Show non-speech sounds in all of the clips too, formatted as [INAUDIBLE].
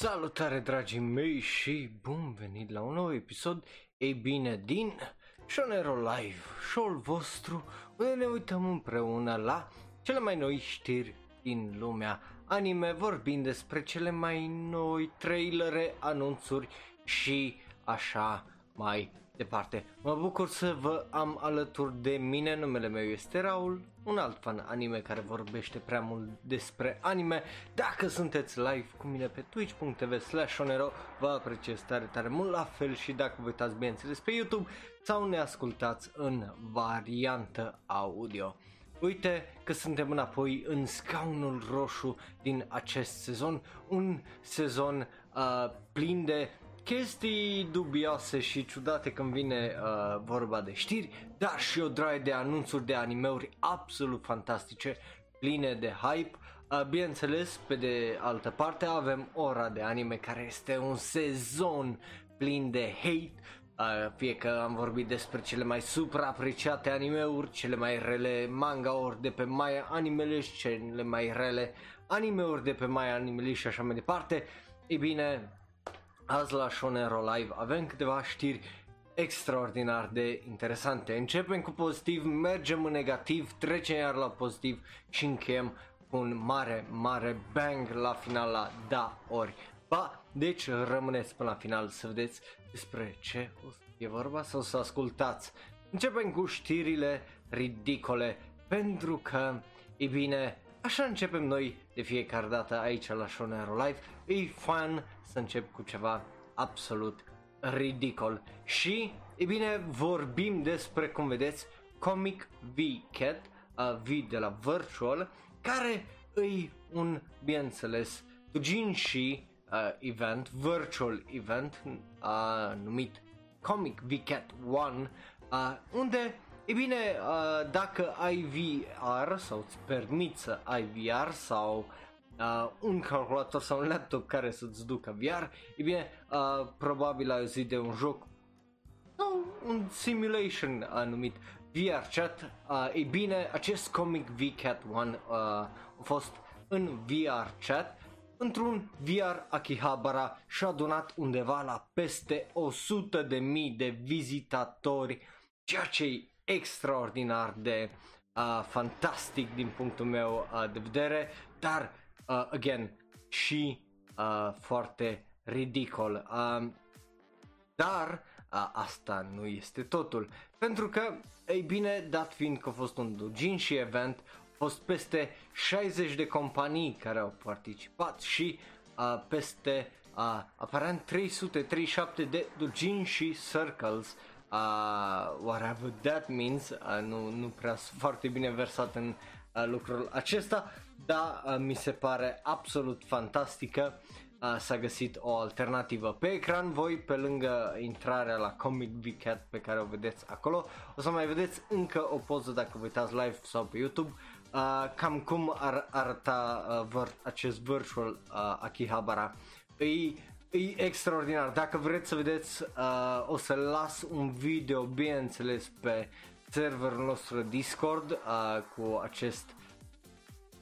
Salutare dragii mei și bun venit la un nou episod, ei bine, din Shonero Live, show-ul vostru unde ne uităm împreună la cele mai noi știri din lumea anime, vorbind despre cele mai noi trailere, anunțuri și așa mai departe. Mă bucur să vă am alături de mine, numele meu este Raul, un alt fan anime care vorbește prea mult despre anime. Dacă sunteți live cu mine pe twitch.tv slash onero, vă apreciez tare, tare mult, la fel și dacă vă uitați bineînțeles pe YouTube sau ne ascultați în variantă audio. Uite că suntem înapoi în scaunul roșu din acest sezon, un sezon uh, plin de chestii dubioase și ciudate când vine uh, vorba de știri, dar și o draie de anunțuri de animeuri absolut fantastice, pline de hype. Uh, bineînțeles, pe de altă parte avem ora de anime care este un sezon plin de hate, Uh, fie că am vorbit despre cele mai supraapreciate animeuri, cele mai rele manga-uri de pe Maya Animelist, cele mai rele animeuri de pe Maya Animelist și așa mai departe. Ei bine, Azi la Shonero Live avem câteva știri extraordinar de interesante. Începem cu pozitiv, mergem în negativ, trecem iar la pozitiv și încheiem cu un mare, mare bang la final la da ori. Ba, deci rămâneți până la final să vedeți despre ce o să fie vorba sau să ascultați. Începem cu știrile ridicole pentru că, e bine, așa începem noi de fiecare dată aici la Shonero Live. E fan să încep cu ceva absolut ridicol. Și, e bine, vorbim despre, cum vedeți, Comic V Cat, uh, V de la Virtual, care îi un, bineînțeles, și uh, event, virtual event, uh, numit Comic V Cat 1, uh, unde E bine, uh, dacă ai VR sau îți permiți să ai VR sau uh, un calculator sau un laptop care să-ți ducă VR, e bine, uh, probabil ai auzit de un joc sau un simulation anumit VR Chat. Uh, e bine, acest comic VCat 1 uh, a fost în VR Chat într-un VR Akihabara și a adunat undeva la peste 100 de mii de vizitatori, ceea ce e extraordinar de uh, fantastic din punctul meu uh, de vedere, dar, uh, again, și uh, foarte ridicol. Uh, dar uh, asta nu este totul, pentru că, ei bine, dat fiind că a fost un dujin și event, au fost peste 60 de companii care au participat și uh, peste uh, aparent 337 de dujin și circles. Uh, whatever that means, uh, nu, nu prea sunt foarte bine versat în uh, lucrul acesta, dar uh, mi se pare absolut fantastică. Uh, s-a găsit o alternativă pe ecran, voi pe lângă intrarea la Comic Cat pe care o vedeți acolo, o să mai vedeți încă o poză dacă vă uitați live sau pe YouTube, uh, cam cum ar arăta uh, acest virtual uh, Akihabara. Îi e extraordinar. Dacă vreți să vedeți, uh, o să las un video, bineînțeles, pe serverul nostru Discord uh, cu acest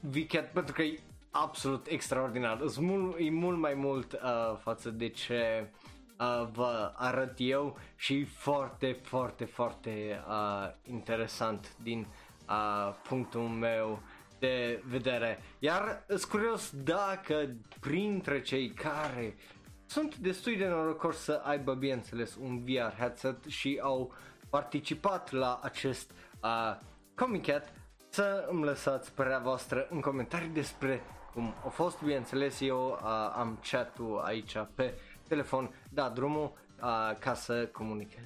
Vicat pentru că e absolut extraordinar. E mult, e mult mai mult uh, față de ce uh, vă arăt eu și e foarte, foarte, foarte uh, interesant din uh, punctul meu de vedere. Iar sunt curios dacă printre cei care sunt destui de norocoși să aibă, bineînțeles, un VR headset și au participat la acest uh, Comicat să îmi lăsați părerea voastră în comentarii despre cum a fost, bineînțeles, eu uh, am chat-ul aici pe telefon, da drumul uh, ca să comunicez.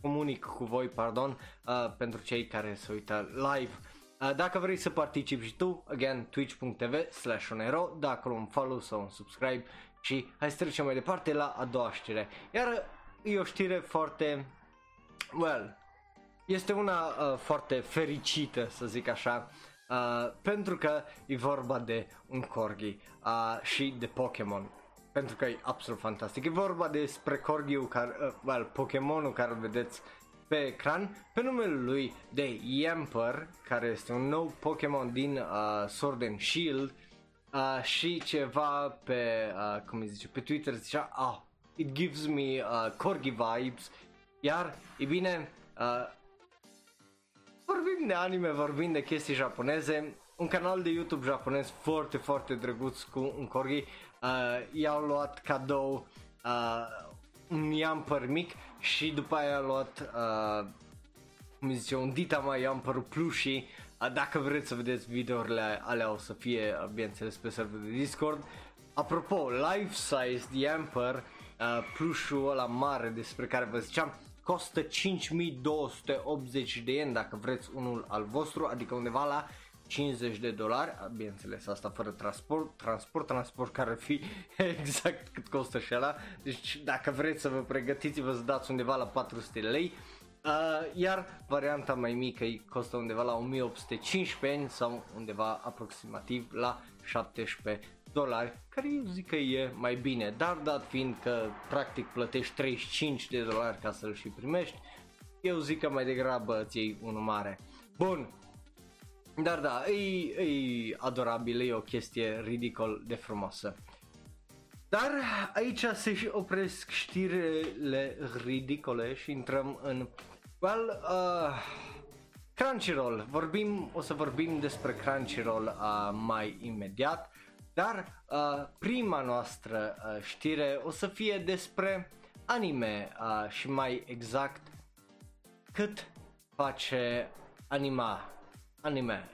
Comunic cu voi, pardon, uh, pentru cei care se uită live. Uh, dacă vrei să participi și tu, again, twitch.tv slash onero, da acolo un follow sau un subscribe și hai să trecem mai departe la a doua știre. Iar e o știre foarte, well, este una uh, foarte fericită să zic așa, uh, pentru că e vorba de un corgi uh, și de Pokémon. Pentru că e absolut fantastic. E vorba despre corgiul care, uh, well, Pokémonul care îl vedeți pe ecran pe numele lui de Yamper, care este un nou Pokémon din uh, Sword and Shield uh, și ceva pe, uh, cum îi zice, pe Twitter zicea, ah, it gives me uh, corgi vibes, iar, e bine, uh, vorbim de anime, vorbim de chestii japoneze, un canal de YouTube japonez foarte, foarte drăguț cu un corgi, uh, i-au luat cadou uh, un Yamper mic și după aia a luat, uh, cum zice, un Dita mai Yamper plushii dacă vreți să vedeți videourile alea o să fie, bineînțeles, pe serverul de Discord. Apropo, life size The Emperor, uh, plușul ăla mare despre care vă ziceam, costă 5280 de yen dacă vreți unul al vostru, adică undeva la 50 de dolari, bineînțeles asta fără transport, transport, transport care ar fi [LAUGHS] exact cât costă și ăla, deci dacă vreți să vă pregătiți vă să dați undeva la 400 de lei, Uh, iar varianta mai mică costă undeva la 1815 sau undeva aproximativ la 17 dolari, care eu zic că e mai bine, dar dat fiind că practic plătești 35 de dolari ca să-l și primești, eu zic că mai degrabă îți iei unul mare. Bun, dar da, e, e adorabil, e o chestie ridicol de frumoasă. Dar aici se și opresc știrile ridicole și intrăm în Well, uh, Crunchyroll, vorbim, o să vorbim despre Crunchyroll uh, mai imediat, dar uh, prima noastră uh, știre o să fie despre anime uh, și mai exact cât face anima, anime.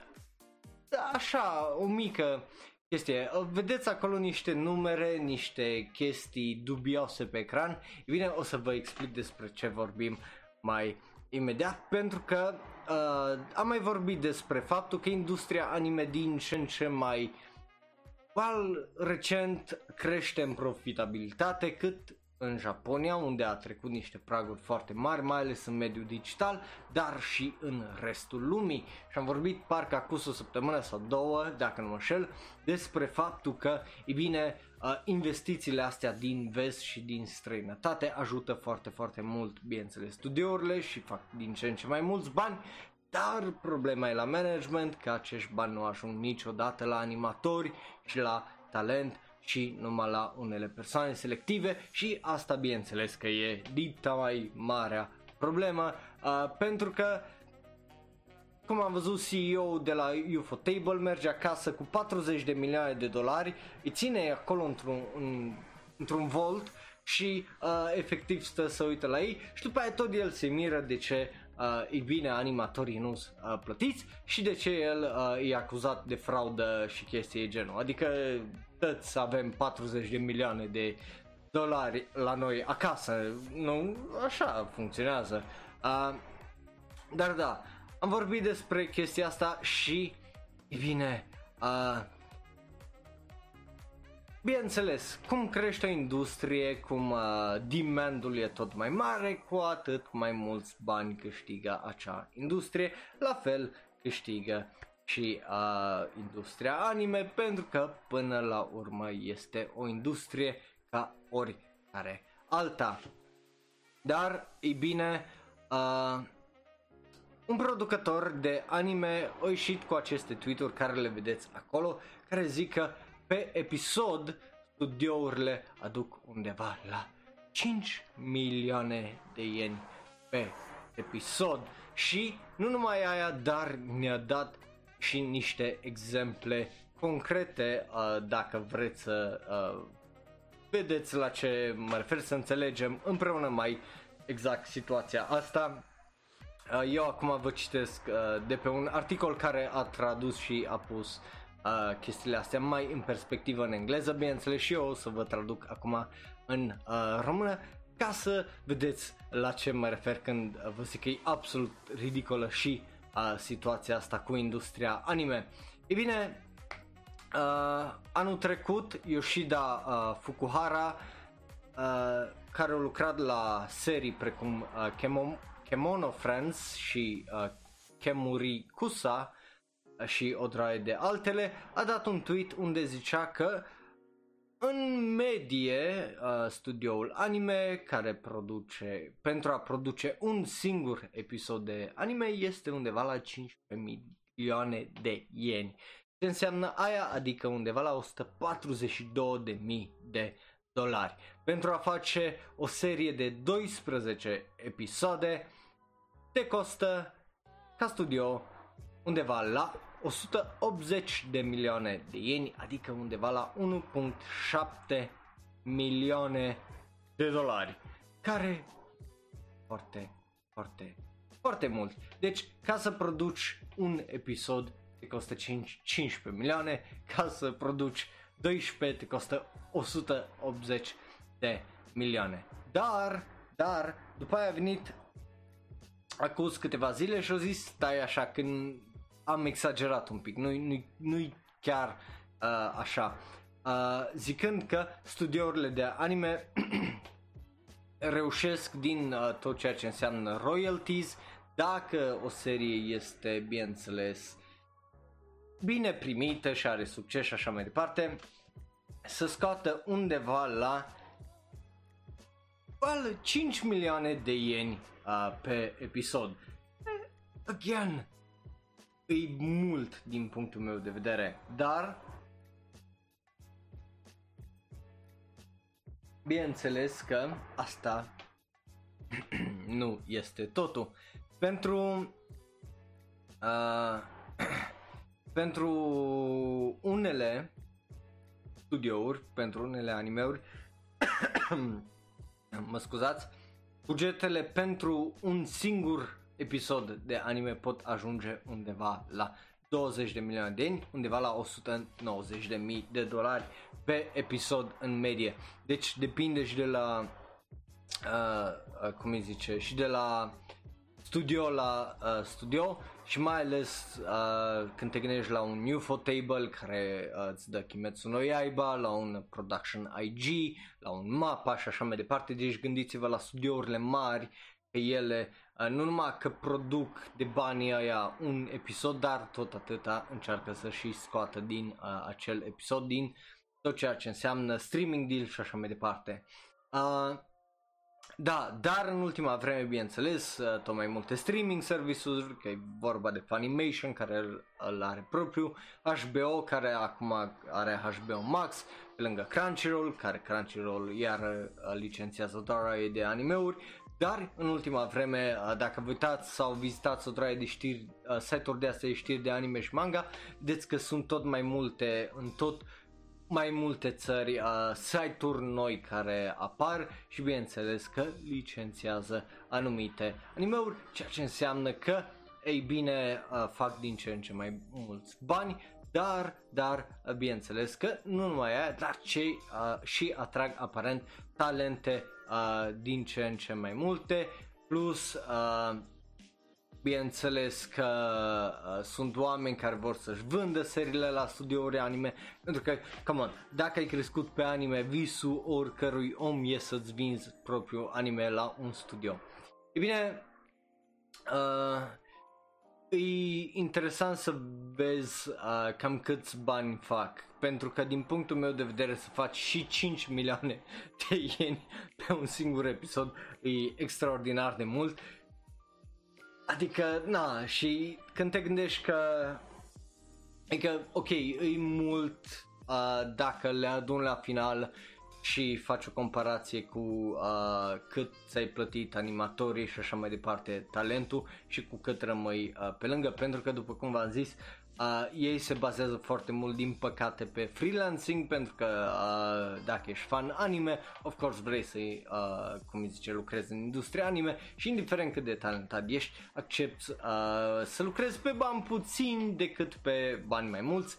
Așa, o mică chestie. Uh, vedeți acolo niște numere, niște chestii dubioase pe ecran. E bine, o să vă explic despre ce vorbim mai imediat pentru că uh, am mai vorbit despre faptul că industria anime din ce în ce mai well, recent crește în profitabilitate cât în Japonia unde a trecut niște praguri foarte mari, mai ales în mediul digital, dar și în restul lumii. Și am vorbit parcă acum o săptămână sau două, dacă nu mă șel, despre faptul că, e bine, uh, investițiile astea din vest și din străinătate ajută foarte, foarte mult, bineînțeles, studiourile și fac din ce în ce mai mulți bani, dar problema e la management că acești bani nu ajung niciodată la animatori și la talent și numai la unele persoane selective și asta bineînțeles că e dita mai marea problemă uh, pentru că cum am văzut CEO de la UFO Table merge acasă cu 40 de milioane de dolari, îi ține acolo într-un, în, într-un vault și uh, efectiv stă să uită la ei și după aia tot el se miră de ce uh, e bine animatorii nu uh, plătiți și de ce el uh, e acuzat de fraudă și chestii genul. Adică toți avem 40 de milioane de dolari la noi acasă, nu așa funcționează. Uh, dar da, am vorbit despre chestia asta și, e bine, uh, Bineînțeles, cum crește o industrie, cum uh, demandul e tot mai mare, cu atât mai mulți bani câștigă acea industrie, la fel câștigă și uh, industria anime, pentru că până la urmă este o industrie ca oricare alta. Dar, e bine, uh, un producător de anime a ieșit cu aceste tweet-uri care le vedeți acolo, care zic că pe episod studiourile aduc undeva la 5 milioane de ieni pe episod și nu numai aia, dar ne-a dat și niște exemple concrete uh, dacă vreți să uh, vedeți la ce mă refer să înțelegem împreună mai exact situația asta. Uh, eu acum vă citesc uh, de pe un articol care a tradus și a pus uh, chestiile astea mai în perspectivă în engleză, bineînțeles și eu o să vă traduc acum în uh, română ca să vedeți la ce mă refer când vă zic că e absolut ridicolă și uh, situația asta cu industria anime. E bine, uh, anul trecut Yoshida uh, Fukuhara, uh, care a lucrat la serii precum uh, Kemon, Kemono Friends și uh, Kemuri Kusa uh, și o draie de altele, a dat un tweet unde zicea că în medie, uh, studioul anime care produce, pentru a produce un singur episod de anime este undeva la 15 milioane de ieni. ce înseamnă aia, adică undeva la 142.000 de dolari. Pentru a face o serie de 12 episoade, te costă ca studio undeva la 180 de milioane de ieni, adică undeva la 1.7 milioane de dolari, care foarte, foarte, foarte mult. Deci, ca să produci un episod, te costă 5, 15 milioane, ca să produci 12 te costă 180 de milioane. Dar, dar, după aia a venit acum câteva zile și au zis stai așa când am exagerat un pic, nu-i, nu-i, nu-i chiar uh, așa. Uh, zicând că studiourile de anime [CLEARS THROAT] reușesc din uh, tot ceea ce înseamnă royalties dacă o serie este, bineînțeles, bine primită și are succes și așa mai departe, să scoată undeva la well, 5 milioane de ieni uh, pe episod. Again, e mult din punctul meu de vedere, dar bineînțeles că asta [CLEARS THROAT] nu este totul. Pentru uh, [CLEARS THROAT] pentru unele studiouri, pentru unele animeuri, [CLEARS THROAT] mă scuzați, bugetele pentru un singur episod de anime pot ajunge undeva la 20 de milioane de yeni, undeva la 190 de mii de dolari pe episod în medie. Deci depinde și de la, uh, uh, cum îi zice, și de la studio la uh, studio și mai ales uh, când te gândești la un Ufotable care uh, îți dă Kimetsu no Yaiba, la un Production IG, la un MAPA și așa mai departe, deci gândiți-vă la studiourile mari că ele uh, nu numai că produc de banii aia un episod, dar tot atâta încearcă să și scoată din uh, acel episod, din tot ceea ce înseamnă streaming deal și așa mai departe. Uh, da, dar în ultima vreme, bineînțeles, uh, tot mai multe streaming services, că e vorba de Funimation care îl are propriu, HBO care acum are HBO Max, pe lângă Crunchyroll, care Crunchyroll iar uh, licențiază doar de animeuri, dar în ultima vreme, uh, dacă vă uitați sau vizitați o draie de știri, site-uri de astea de știri de anime și manga, vedeți că sunt tot mai multe în tot mai multe țări, uh, site-uri noi care apar și bineînțeles că licențiază anumite animeuri, ceea ce înseamnă că, ei bine, uh, fac din ce în ce mai mulți bani, dar, dar, uh, bineînțeles că nu numai aia, dar cei uh, și atrag aparent talente uh, din ce în ce mai multe, plus uh, Bineînțeles că uh, sunt oameni care vor să-și vândă seriile la studiouri anime, pentru că, come on, dacă ai crescut pe anime, visul oricărui om e să-ți vinzi propriul anime la un studio. E bine, uh, e interesant să vezi uh, cam câți bani fac, pentru că din punctul meu de vedere să faci și 5 milioane de ieni pe un singur episod e extraordinar de mult. Adică, na, și când te gândești că, adică, ok, e mult uh, dacă le adun la final și faci o comparație cu uh, cât ți-ai plătit animatorii și așa mai departe talentul și cu cât rămâi uh, pe lângă, pentru că după cum v-am zis, Uh, ei se bazează foarte mult din păcate pe freelancing pentru că uh, dacă ești fan anime, of course vrei să uh, cum zice, lucrezi în industria anime și indiferent cât de talentat ești, accepti uh, să lucrezi pe bani puțin decât pe bani mai mulți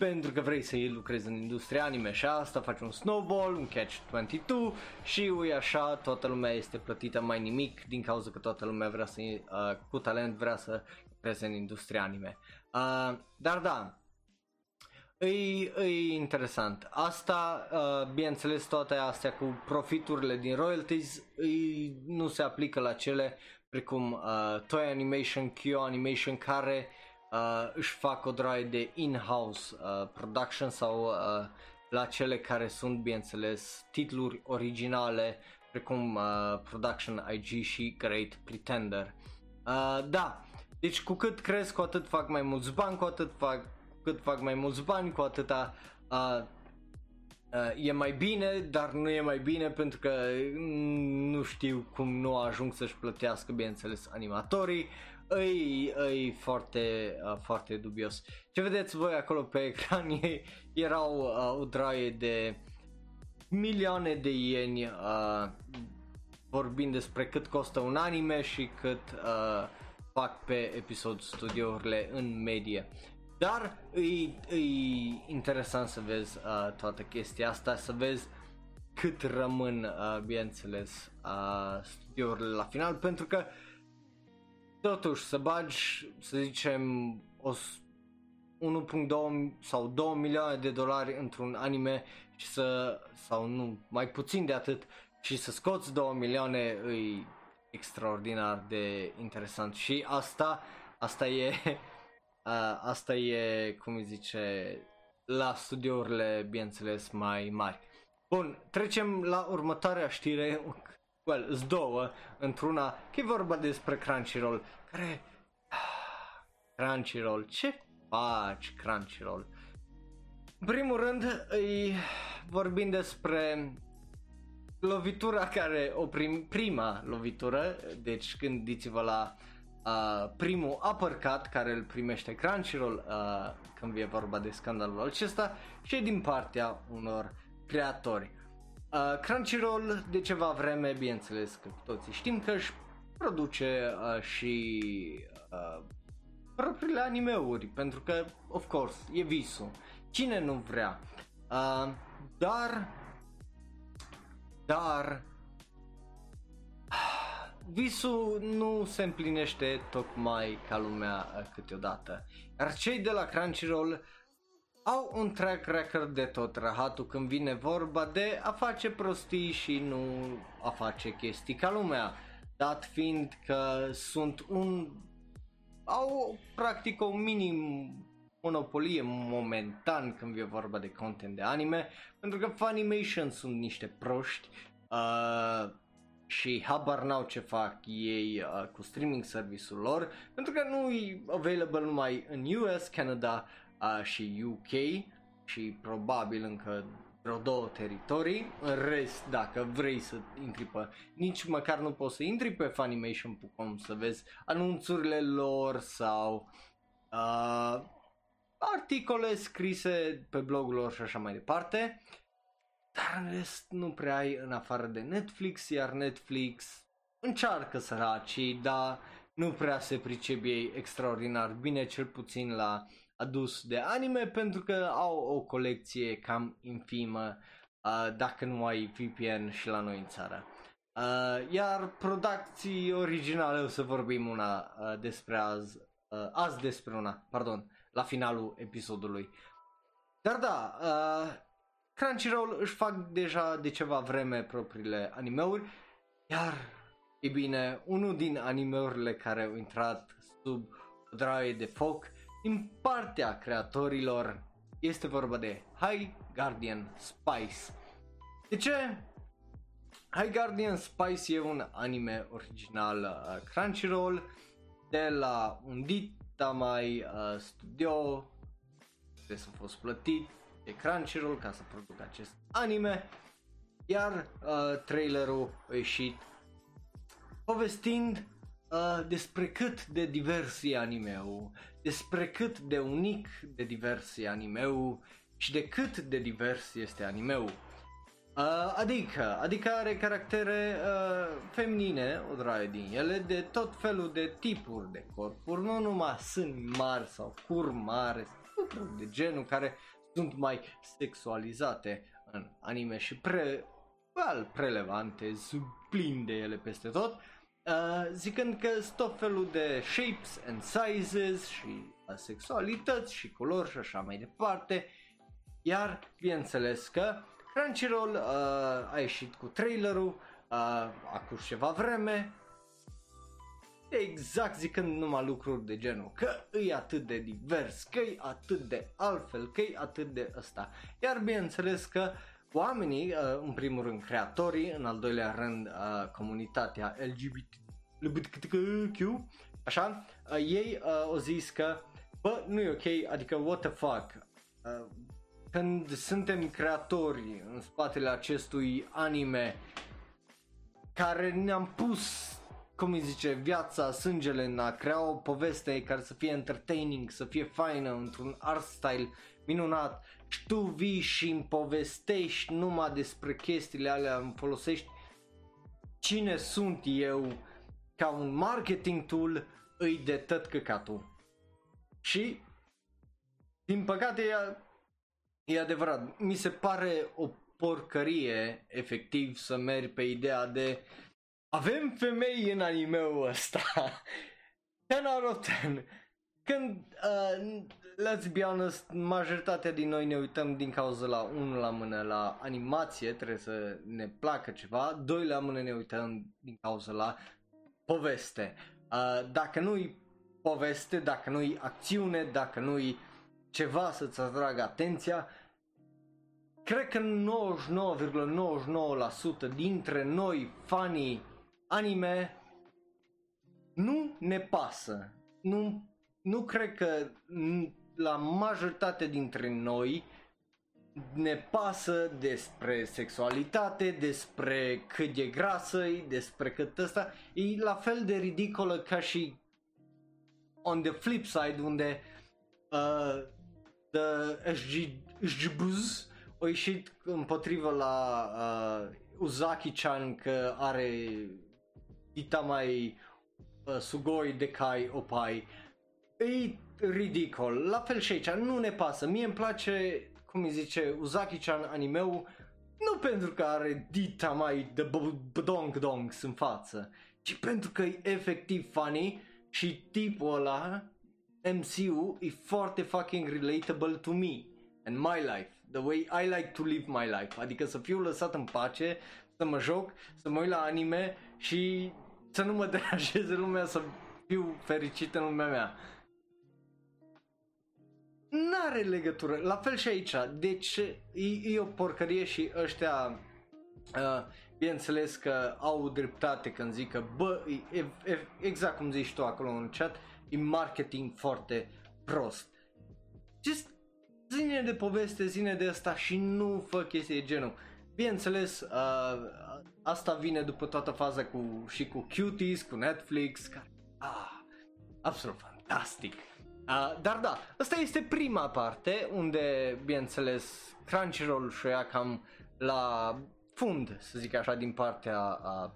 pentru că vrei să lucrezi în industria anime și asta faci un snowball, un catch-22 și ui așa toată lumea este plătită mai nimic din cauza că toată lumea vrea să, uh, cu talent vrea să lucreze în industria anime. Uh, dar da, E, e interesant. Asta, uh, bineînțeles, toate astea cu profiturile din royalties e, nu se aplică la cele precum uh, Toy Animation, Kyo Animation care uh, își fac o draie de in-house uh, production sau uh, la cele care sunt, bineînțeles, titluri originale precum uh, Production IG și Great Pretender. Uh, da, deci cu cât cresc, cu atât fac mai mulți bani, cu atât fac cât fac mai mulți bani, cu atâta uh, uh, e mai bine, dar nu e mai bine pentru că nu știu cum nu ajung să-și plătească, bineînțeles, animatorii. Îi, îi foarte, uh, foarte dubios. Ce vedeți voi acolo pe ecran [LAUGHS] ei erau uh, o draie de milioane de ieni uh, vorbind despre cât costă un anime și cât uh, fac pe episod studiourile în medie. Dar e, e interesant să vezi uh, toată chestia asta, să vezi cât rămân, uh, bineînțeles, uh, studiourile la final, pentru că totuși să bagi, să zicem, o 1.2 sau 2 milioane de dolari într-un anime și să, sau nu, mai puțin de atât, și să scoți 2 milioane e extraordinar de interesant și asta, asta e, [LAUGHS] uh, asta e, cum îi zice, la studiourile, bineînțeles, mai mari. Bun, trecem la următoarea știre, well, z două, într-una, că e vorba despre Crunchyroll, care... [SIGHS] Crunchyroll, ce faci Crunchyroll? În primul rând, îi vorbim despre lovitura care, o prim, prima lovitură, deci gândiți-vă la uh, primul uppercut care îl primește Crunchyroll uh, când e vorba de scandalul acesta și din partea unor creatori. Uh, Crunchyroll de ceva vreme, bineînțeles că toții știm că își produce uh, și uh, propriile animeuri, pentru că, of course, e visul. Cine nu vrea? Uh, dar dar visul nu se împlinește tocmai ca lumea uh, câteodată. Iar cei de la Crunchyroll au un track record de tot rahatul când vine vorba de a face prostii și nu a face chestii ca lumea. Dat fiind că sunt un... au practic o minim monopolie momentan când e vorba de content de anime, pentru că Funimation sunt niște proști uh, și habar n-au ce fac ei uh, cu streaming serviciul lor, pentru că nu e available numai în US, Canada uh, și UK și probabil încă vreo două teritorii, în rest dacă vrei să intri pe, nici măcar nu poți să intri pe Funimation.com să vezi anunțurile lor sau uh, articole scrise pe blogul lor și așa mai departe. Dar în rest nu prea ai în afară de Netflix, iar Netflix încearcă săracii, dar nu prea se pricep ei extraordinar bine, cel puțin la adus de anime, pentru că au o colecție cam infimă, uh, dacă nu ai VPN și la noi în țară. Uh, iar producții originale o să vorbim una uh, despre azi, uh, azi despre una, pardon, la finalul episodului. Dar da, uh, Crunchyroll își fac deja de ceva vreme propriile animeuri, iar, e bine, unul din animeurile care au intrat sub o draie de foc din partea creatorilor este vorba de High Guardian Spice. De ce? High Guardian Spice e un anime original uh, Crunchyroll de la un dit mai uh, studio trebuie să fost plătit de Crunchyroll ca să producă acest anime iar uh, trailerul a ieșit povestind uh, despre cât de divers e animeul, despre cât de unic de divers e animeul și de cât de divers este animeul. Uh, adică, adică are caractere uh, feminine, o draie din ele, de tot felul de tipuri de corpuri, nu numai sunt mari sau cur mari, lucruri de genul care sunt mai sexualizate în anime și pre, well, prelevante, plin de ele peste tot, uh, zicând că sunt tot felul de shapes and sizes și sexualități și culori și așa mai departe, iar bineînțeles că Crunchyroll uh, a ieșit cu trailerul uh, acum ceva vreme exact zicând numai lucruri de genul că e atât de divers, că e atât de altfel, că e atât de ăsta. Iar bineînțeles că oamenii, uh, în primul rând creatorii, în al doilea rând uh, comunitatea LGBT, LGBTQ, așa, uh, ei uh, au zis că bă, nu e ok, adică what the fuck. Uh, când suntem creatori în spatele acestui anime care ne-am pus, cum îi zice, viața, sângele în a crea o poveste care să fie entertaining, să fie faină, într-un art style minunat și tu vii și îmi povestești numai despre chestiile alea, îmi folosești cine sunt eu ca un marketing tool, îi de tot căcatul. Și, din păcate, e, e adevărat, mi se pare o porcărie, efectiv, să mergi pe ideea de avem femei în anime-ul ăsta. 10 out of 10. Când, uh, let's be honest, majoritatea din noi ne uităm din cauza la unul la mână la animație, trebuie să ne placă ceva, doi la mână ne uităm din cauza la poveste. Uh, dacă nu-i poveste, dacă nu-i acțiune, dacă nu-i ceva să-ți atragă atenția, cred că 99,99% dintre noi, fanii anime, nu ne pasă. Nu, nu cred că la majoritate dintre noi ne pasă despre sexualitate, despre cât e grasă, despre cât ăsta. E la fel de ridicolă ca și on the flip side unde uh, the SGBuz a ieșit împotriva la uh, Uzaki-chan că are dita mai uh, sugoi de kai opai. E ridicol. La fel și aici, nu ne pasă. Mie îmi place, cum îi zice, Uzaki-chan animeu nu pentru că are dita mai de bdong dongs în față, ci pentru că e efectiv funny și tipul ăla, MCU, e foarte fucking relatable to me and my life. The way I like to live my life. Adică să fiu lăsat în pace, să mă joc, să mă uit la anime și să nu mă [LAUGHS] deranjeze lumea, să fiu fericit în lumea mea. N-are legătură, la fel și aici, deci e, e o porcărie și ăștia uh, bineînțeles că au dreptate când zic că bă, e, e, exact cum zici tu acolo în chat, e marketing foarte prost. Just zine de poveste, zine de asta și nu fă chestii de genul. Bineînțeles, uh, asta vine după toată faza cu și cu Cuties, cu Netflix, care, ah, absolut fantastic. Uh, dar da, asta este prima parte unde, bineînțeles, Crunchyroll și ea cam la fund, să zic așa, din partea, a,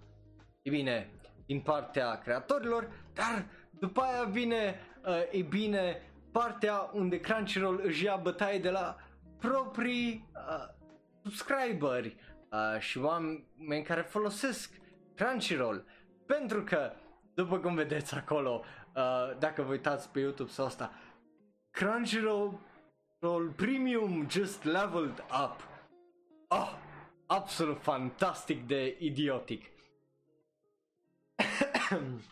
e bine, din partea creatorilor, dar după aia vine, uh, e bine, partea unde Crunchyroll își ia bătaie de la proprii uh, subscriberi uh, și oameni care folosesc Crunchyroll. Pentru că, după cum vedeți acolo, uh, dacă vă uitați pe YouTube sau asta, Crunchyroll Premium just leveled up. Oh, absolut fantastic de idiotic. [COUGHS]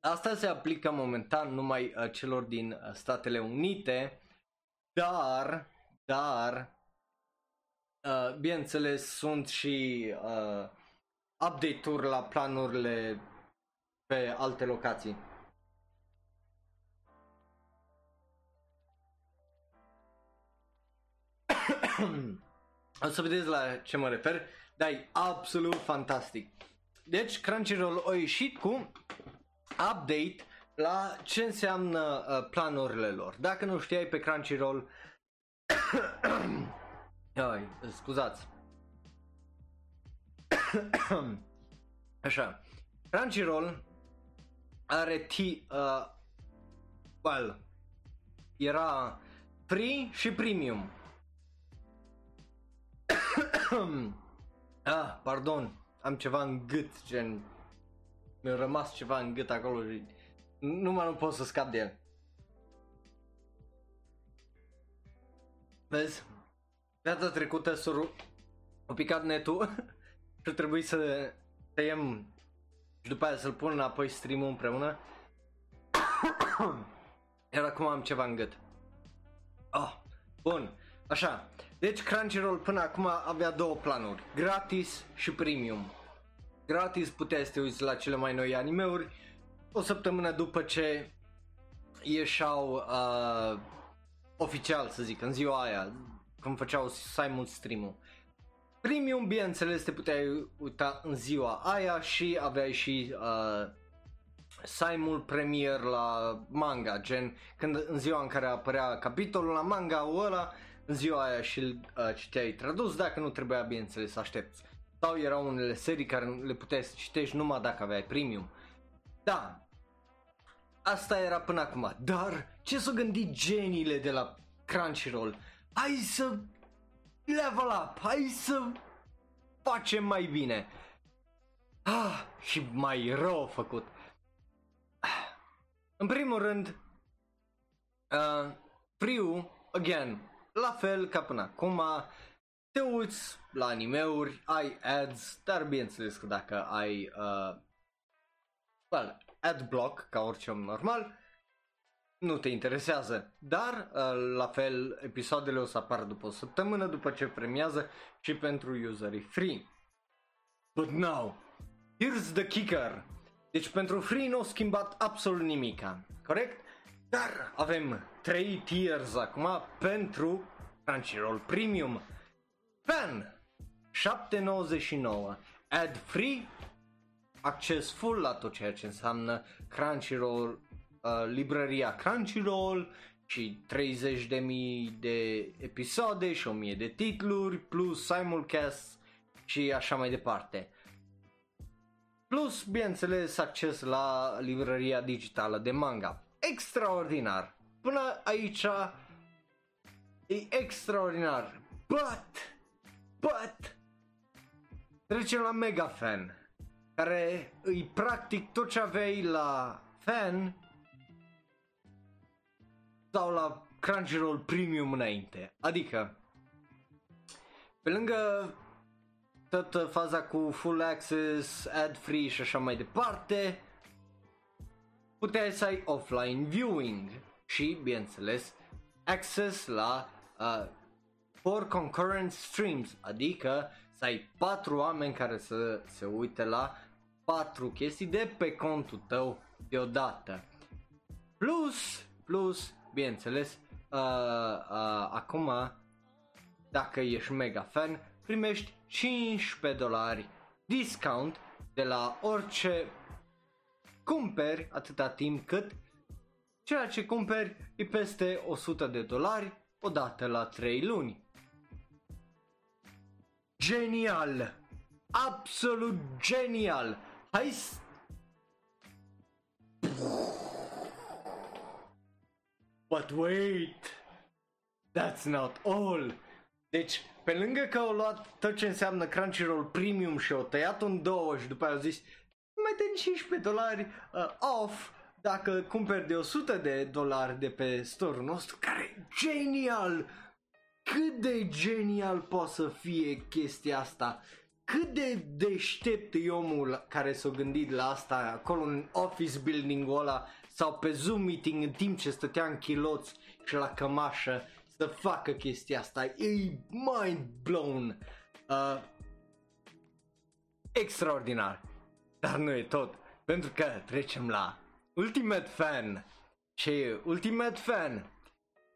Asta se aplică momentan numai uh, celor din uh, Statele Unite, dar, dar, uh, bineînțeles, sunt și uh, update-uri la planurile pe alte locații. [COUGHS] O să vedeți la ce mă refer, dar e absolut fantastic. Deci Crunchyroll a ieșit cu update la ce înseamnă uh, planurile lor. Dacă nu știai pe Crunchyroll, [COUGHS] Ai, scuzați. [COUGHS] Așa. Crunchyroll are T, uh, well, era free și premium. [CLEARS THROAT] ah, pardon, am ceva în gât, gen, mi-a rămas ceva în gât acolo și nu mai nu pot să scap de el. Vezi? Data trecută s-a a picat netul [LAUGHS] și trebuie să tăiem și după aia să-l pun înapoi stream împreună. [COUGHS] Iar acum am ceva în gât. Oh, bun. Așa, deci Crunchyroll până acum avea două planuri, gratis și premium. Gratis puteai să te uiți la cele mai noi animeuri o săptămână după ce ieșau uh, oficial, să zic, în ziua aia, când făceau Simon stream-ul. Premium, bineînțeles, te puteai uita în ziua aia și aveai și uh, Simul premier la manga, gen când în ziua în care apărea capitolul la manga ăla, în ziua aia și uh, citeai tradus, dacă nu trebuia bineînțeles să aștepți. Sau erau unele serii care le puteai să citești numai dacă aveai premium. Da, asta era până acum, dar ce s-au gândit geniile de la Crunchyroll? Hai să level up, hai să facem mai bine. Ah, și mai rău făcut. În primul rând, uh, free again, la fel ca până acum, te uiți la animeuri, ai ads, dar bineînțeles că dacă ai uh, well, ad block, ca orice om normal, nu te interesează. Dar, uh, la fel, episoadele o să apară după o săptămână, după ce premiază și pentru userii free. But now, here's the kicker. Deci pentru free nu au schimbat absolut nimica, corect? Dar avem 3 tiers acum pentru Crunchyroll Premium. Fan 7.99 ad free acces full la tot ceea ce înseamnă Crunchyroll, uh, librăria Crunchyroll și 30.000 de episoade și 1000 de titluri plus simulcast și așa mai departe. Plus, bineînțeles, acces la librăria digitală de manga. Extraordinar! Până aici e extraordinar. But, but, trecem la Mega Fan, care îi practic tot ce aveai la Fan sau la Crunchyroll Premium înainte. Adică, pe lângă toată faza cu full access, ad free și așa mai departe, puteai să ai offline viewing și, bineînțeles, access la uh, for concurrent streams, adică să ai patru oameni care să se uite la patru chestii de pe contul tău deodată. Plus, plus, bineînțeles, uh, uh, acum, dacă ești mega fan, primești 15 dolari discount de la orice cumperi atâta timp cât ceea ce cumperi e peste 100 de dolari odată la 3 luni. Genial! Absolut genial! Hai s- But wait! That's not all! Deci, pe lângă că au luat tot ce înseamnă Crunchyroll Premium și au tăiat un două și după aia au zis mai dăm 15 dolari uh, off dacă cumperi de 100 de dolari de pe store-ul nostru, care e genial! Cât de genial poate să fie chestia asta? Cât de deștept e omul care s-a gândit la asta acolo în office building-ul ăla sau pe Zoom meeting în timp ce stătea în chiloți și la cămașă să facă chestia asta. E mind blown. Uh, extraordinar. Dar nu e tot. Pentru că trecem la Ultimate Fan. Ce e Ultimate Fan?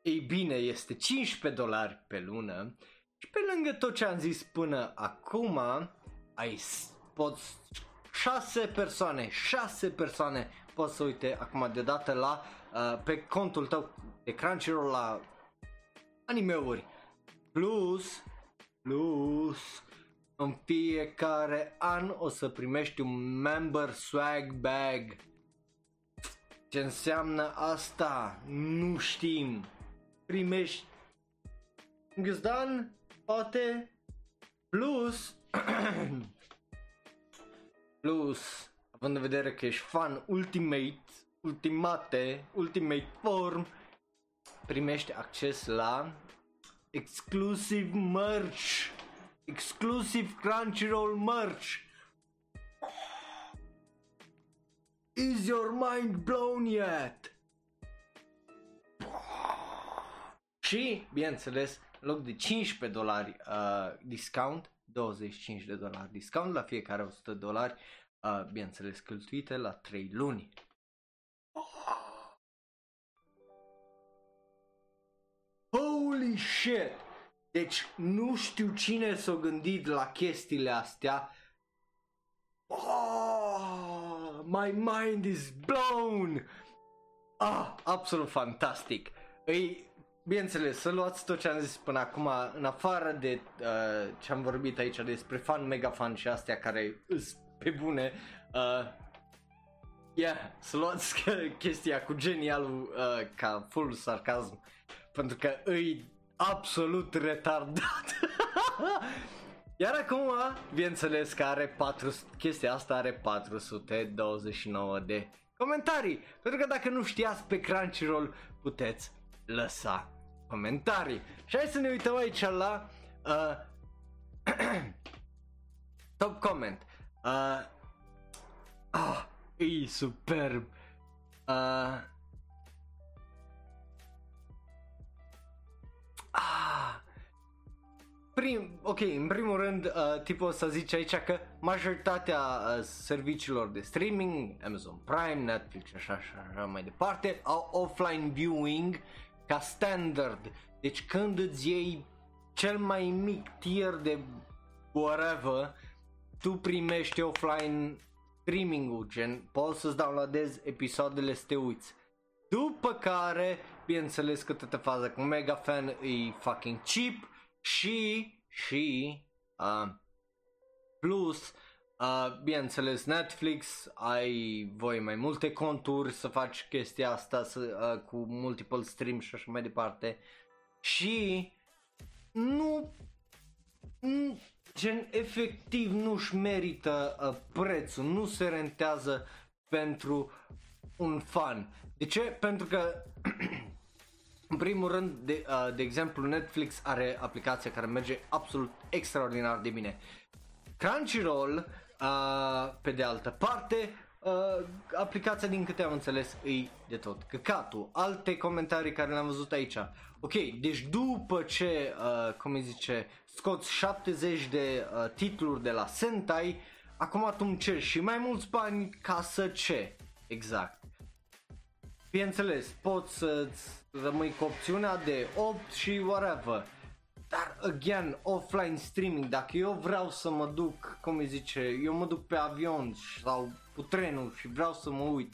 Ei bine, este 15 dolari pe lună și pe lângă tot ce am zis până acum, ai poți 6 persoane, 6 persoane pot să uite acum de dată la uh, pe contul tău de Crunchyroll la animeuri. Plus, plus, în fiecare an o să primești un member swag bag. Ce înseamnă asta? Nu știm. Primești Gâzdan, poate, plus, [CLEARS THROAT] plus, având în vedere că ești fan Ultimate, Ultimate, Ultimate Form, primești acces la exclusive merch, exclusive Crunchyroll merch. Is your mind blown yet? Și, bineînțeles, în loc de 15 dolari uh, discount, 25 de dolari discount la fiecare 100 de dolari, uh, bineînțeles, cheltuite la 3 luni. Holy shit! Deci nu știu cine s-a gândit la chestiile astea. Oh! My mind is blown! Ah, absolut fantastic! Îi, bineînțeles, să luați tot ce am zis până acum, în afară de uh, ce am vorbit aici despre fan, mega fan și astea care îs pe bune, uh, yeah, să luați [LAUGHS] chestia cu genialul uh, ca full sarcasm, pentru că îi absolut retardat. [LAUGHS] Iar acum, bineînțeles că are 4, chestia asta are 429 de comentarii. Pentru că dacă nu știați pe Crunchyroll puteți lăsa comentarii. Și hai să ne uităm aici la uh, [CLEARS THROAT] top comment. Uh, ah, e superb. Uh, ah, prim, ok, în primul rând, uh, tipul să zice aici că majoritatea uh, serviciilor de streaming, Amazon Prime, Netflix și așa, și așa mai departe, au offline viewing ca standard. Deci când îți iei cel mai mic tier de whatever, tu primești offline streaming-ul, gen poți să-ți downloadezi episoadele să te uiți. După care, bineînțeles că toată faza cu mega fan e fucking cheap și, și, uh, plus, uh, bineînțeles Netflix, ai voi mai multe conturi să faci chestia asta să, uh, cu multiple stream și așa mai departe și nu, nu gen efectiv nu-și merită uh, prețul, nu se rentează pentru un fan. De ce? Pentru că [CLEARS THROAT] în primul rând, de, uh, de exemplu, Netflix are aplicația care merge absolut extraordinar de bine. Crunchyroll, uh, pe de altă parte, uh, aplicația din câte am înțeles e de tot căcatul. Alte comentarii care le-am văzut aici. Ok, deci după ce, uh, cum îi zice, scoți 70 de uh, titluri de la Sentai, acum tu îmi ceri și mai mulți bani ca să ce? Exact. Bineînțeles, poți să-ți rămâi cu opțiunea de 8 și whatever. Dar, again, offline streaming, dacă eu vreau să mă duc, cum îi zice, eu mă duc pe avion sau cu trenul și vreau să mă uit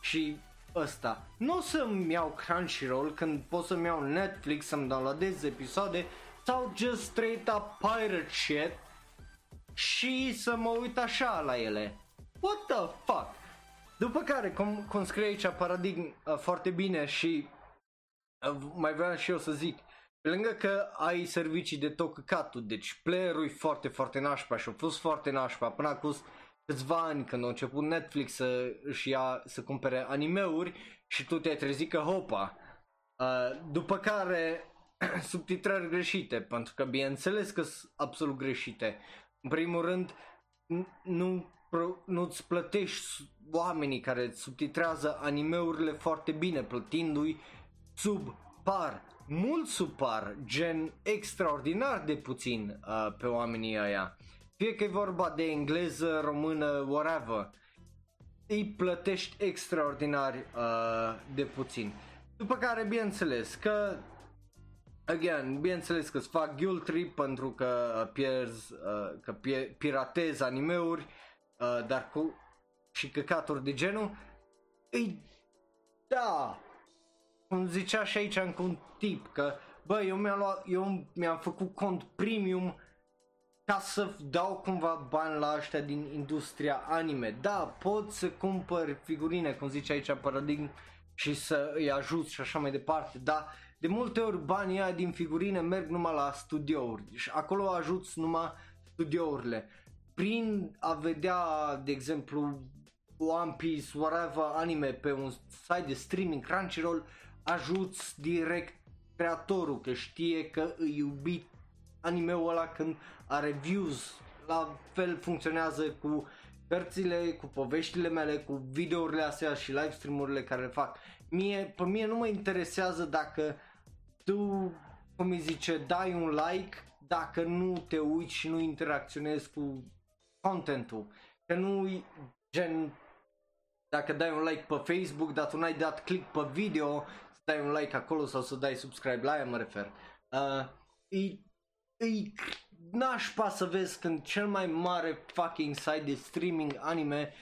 și ăsta. Nu o să-mi iau Crunchyroll când pot să-mi iau Netflix să-mi downloadez episoade sau just straight up pirate shit și să mă uit așa la ele. What the fuck? După care, cum, cum scrie aici paradigm uh, foarte bine și uh, mai vreau și eu să zic, pe lângă că ai servicii de tot căcatul, deci player-ul e foarte, foarte nașpa și a fost foarte nașpa până acum câțiva ani când a început Netflix să își ia, să cumpere animeuri și tu te-ai trezit că hopa. Uh, după care [CLEARS THROAT] subtitrări greșite, pentru că bineînțeles că sunt absolut greșite. În primul rând, nu, nu-ți plătești oamenii care subtitrează animeurile foarte bine, plătindu-i sub par, mult sub par, gen extraordinar de puțin uh, pe oamenii ăia. Fie că e vorba de engleză, română, whatever, îi plătești extraordinar uh, de puțin. După care, bineînțeles, că Again, bineînțeles că îți fac guilt trip pentru că pierzi, uh, că pie- piratezi animeuri, uh, dar cu și căcaturi de genul, îi, da, cum zicea și aici încă un tip, că bă, eu mi-am, luat, eu mi-am făcut cont premium ca să dau cumva bani la ăștia din industria anime. Da, pot să cumpăr figurine, cum zice aici Paradigm, și să îi ajut și așa mai departe, dar de multe ori banii aia din figurine merg numai la studiouri și acolo ajuți numai studiourile. Prin a vedea, de exemplu, One Piece, whatever, anime pe un site de streaming, Crunchyroll, ajuți direct creatorul, că știe că îi iubit animeul ăla când are views. La fel funcționează cu cărțile, cu poveștile mele, cu videourile astea și live streamurile care le fac. Mie, pe mine nu mă interesează dacă tu, cum îi zice, dai un like dacă nu te uiți și nu interacționezi cu contentul. Că nu gen dacă dai un like pe Facebook, dar tu n-ai dat click pe video, să dai un like acolo sau să dai subscribe la ea mă refer. Uh, e, e nașpa să vezi când cel mai mare fucking site de streaming anime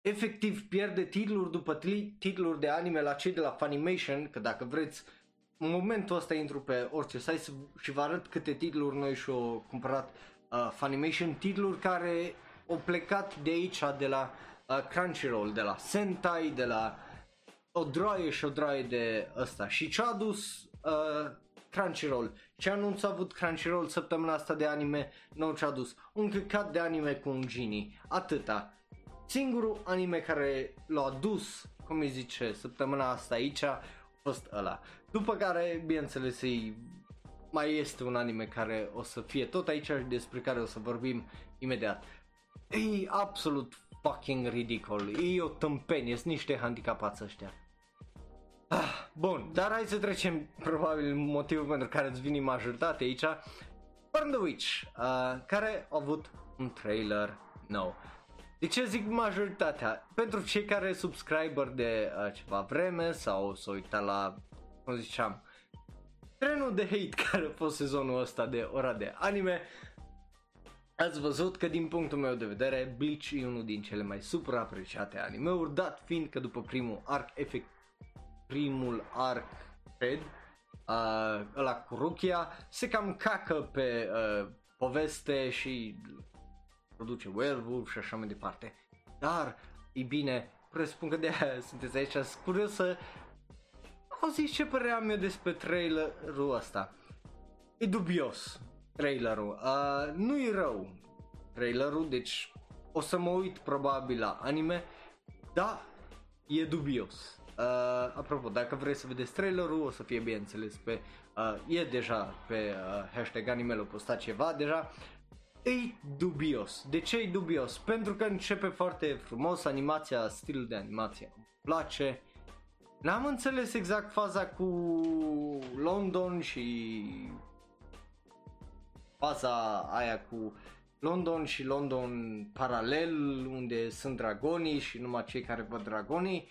efectiv pierde titluri după titluri de anime la cei de la Funimation, că dacă vreți în momentul ăsta intru pe orice site și vă arăt câte titluri noi și-au cumpărat uh, Funimation, titluri care au plecat de aici, de la uh, Crunchyroll, de la Sentai, de la o droaie și o droaie de ăsta. Și ce a adus uh, Crunchyroll? Ce anunț a avut Crunchyroll săptămâna asta de anime? Nu ce a adus. Un căcat de anime cu un genie. Atâta. Singurul anime care l-a adus, cum îi zice, săptămâna asta aici, a fost ăla. După care, bineînțeles, ei, mai este un anime care o să fie tot aici și despre care o să vorbim imediat. E absolut fucking ridicol, e o tâmpenie, sunt niște handicapați ăștia. Ah, bun, dar hai să trecem probabil motivul pentru care îți vine majoritate aici. Burn the Witch, uh, care a avut un trailer nou. De ce zic majoritatea? Pentru cei care subscriber de uh, ceva vreme sau s-au uitat la, cum ziceam, trenul de hate [LAUGHS] care a fost sezonul ăsta de ora de anime, ați văzut că din punctul meu de vedere Bleach e unul din cele mai supraapreciate anime-uri, dat fiind că după primul arc, efect, primul arc, cred, uh, ăla cu Rukia, se cam cacă pe uh, poveste și produce werewolf și așa mai departe. Dar, e bine, presupun că de aia sunteți aici, sunt curios să auziți ce părere am eu despre trailerul ăsta. E dubios trailerul, uh, nu e rău trailerul, deci o să mă uit probabil la anime, dar e dubios. Uh, apropo, dacă vreți să vedeți trailerul, o să fie bineînțeles pe, uh, e deja pe uh, hashtag animelo postat ceva deja, e dubios. De ce e dubios? Pentru că începe foarte frumos animația, stilul de animație îmi place. N-am înțeles exact faza cu London și faza aia cu London și London paralel unde sunt dragonii și numai cei care văd dragonii.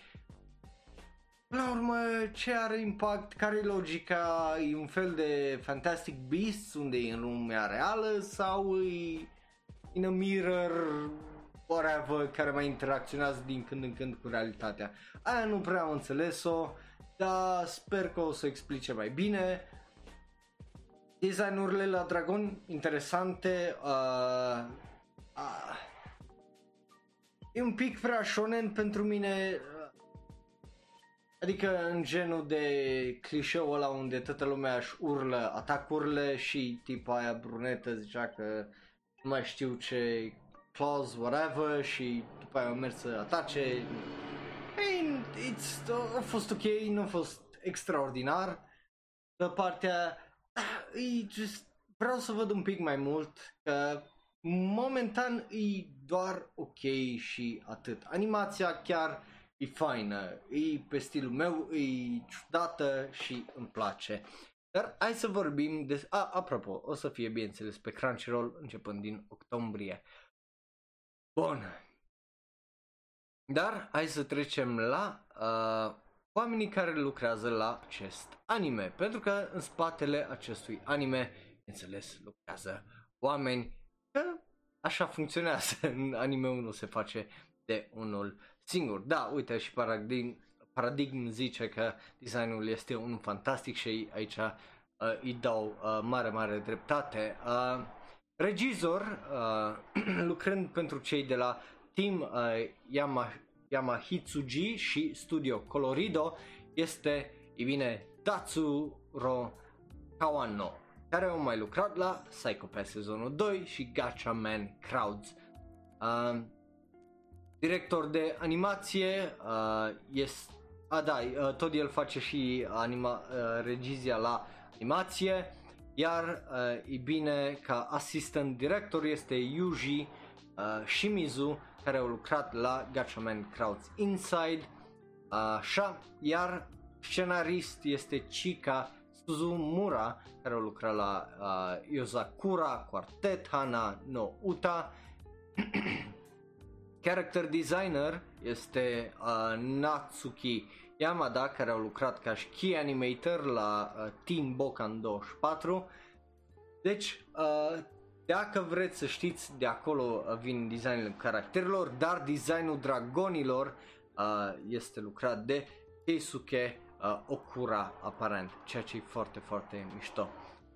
La urmă, ce are impact, care e logica, e un fel de Fantastic Beasts unde e în lumea reală sau e in a mirror, whatever, care mai interacționează din când în când cu realitatea. Aia nu prea am înțeles-o, dar sper că o să explice mai bine. Designurile la Dragon interesante, uh, uh, e un pic prea shonen pentru mine, Adică în genul de clișeul ăla unde toată lumea își urlă atacurile și tipa aia brunetă zicea că nu mai știu ce clause, whatever și după aia au mers să atace. Hey, it's, a fost ok, nu a fost extraordinar. Pe partea, e just, vreau să văd un pic mai mult, că momentan e doar ok și atât. Animația chiar e faină, e pe stilul meu, e ciudată și îmi place. Dar hai să vorbim de... A, apropo, o să fie bineînțeles pe Crunchyroll începând din octombrie. Bun. Dar hai să trecem la uh, oamenii care lucrează la acest anime. Pentru că în spatele acestui anime, înțeles, lucrează oameni că așa funcționează. [LAUGHS] În anime unul se face de unul singur. Da, uite și Paradigm, Paradigm zice că designul este un fantastic și aici uh, îi dau uh, mare, mare dreptate. Uh, regizor, uh, [CLEARS THROAT] lucrând pentru cei de la Team uh, Yama, Yamahitsuji și Studio Colorido, este, e bine, Tatsuro Kawano, care au mai lucrat la Psycho Pass sezonul 2 și Gacha Man Crowds. Uh, director de animație, uh, este, a da, uh, tot el face și anima, uh, regizia la animație, iar uh, e bine ca assistant director este Yuji uh, Shimizu, care a lucrat la Gatchaman Crowds Inside, uh, așa, iar scenarist este Chika Suzumura, care a lucrat la uh, Yozakura Quartet, Hana no Uta, [CLEARS THROAT] Character designer este uh, Natsuki Yamada, care au lucrat ca și key animator la uh, Team Bokan 24. Deci, uh, dacă vreți să știți, de acolo uh, vin designul caracterelor, dar designul dragonilor uh, este lucrat de Keisuke uh, Okura aparent, ceea ce e foarte, foarte mișto.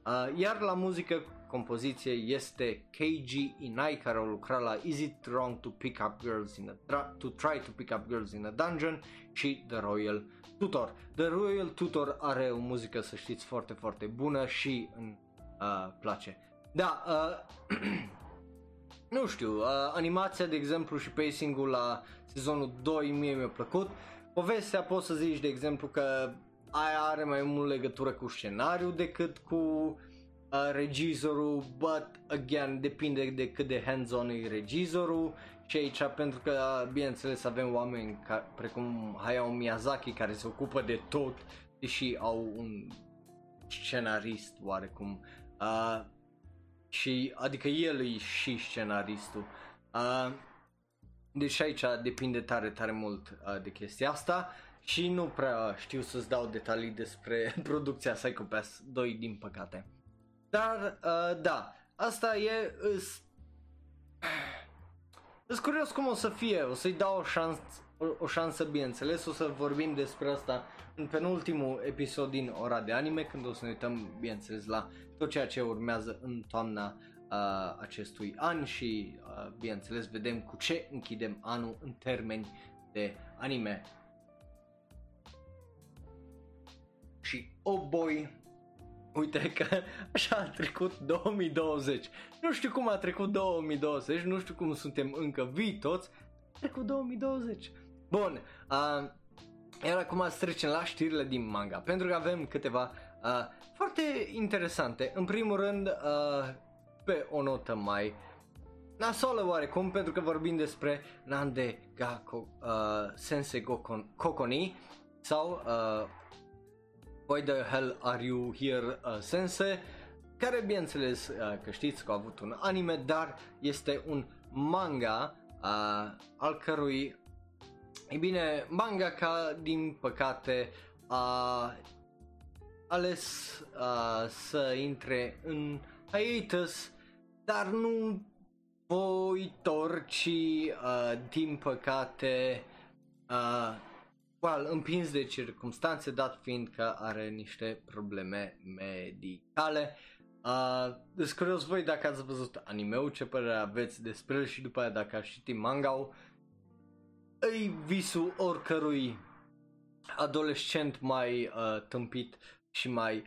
Uh, iar la muzică, compoziție este KG Inai care au lucrat la Is It Wrong to Pick Up Girls in a tra- to Try to Pick Up Girls in a Dungeon și The Royal Tutor. The Royal Tutor are o muzică, să știți, foarte, foarte bună și îmi uh, place. Da, uh, [CLEARS THROAT] nu știu, uh, animația de exemplu și pacing-ul la sezonul 2 mie mi-a plăcut. Povestea poți să zici de exemplu că aia are mai mult legătură cu scenariu decât cu uh, regizorul, but again depinde de cât de hands-on e regizorul și aici pentru că bineînțeles avem oameni ca, precum Hayao Miyazaki care se ocupă de tot deși au un scenarist oarecum uh, și adică el e și scenaristul uh, deci aici depinde tare tare mult uh, de chestia asta și nu prea știu să-ți dau detalii despre [LAUGHS] producția Psycho Pass 2 din păcate. Dar uh, da, asta e îs... Îs curios cum o să fie, o să-i dau o șansă, o, o șansă bineînțeles, o să vorbim despre asta în penultimul episod din ora de anime, când o să ne uităm bineînțeles la tot ceea ce urmează în toamna uh, acestui an și uh, bineînțeles vedem cu ce închidem anul în termeni de anime. Și oh boy, uite că așa a trecut 2020. Nu știu cum a trecut 2020, nu știu cum suntem încă vii toți, a trecut 2020. Bun, uh, iar acum să trecem la știrile din manga, pentru că avem câteva uh, foarte interesante. În primul rând, uh, pe o notă mai nasolă oarecum, pentru că vorbim despre Nande Gako uh, Sensei Gokon, Kokoni sau uh, Why the hell are you here uh, Sensei care bineînțeles uh, că știți că a avut un anime, dar este un manga uh, al cărui e bine, manga ca din păcate a ales uh, să intre în hiatus, dar nu voitor, ci uh, din păcate uh, well, împins de circunstanțe, dat fiind că are niște probleme medicale. Uh, deci curios voi dacă ați văzut anime-ul, ce părere aveți despre el și după aia dacă ați citit manga-ul. Îi visul oricărui adolescent mai uh, tâmpit și mai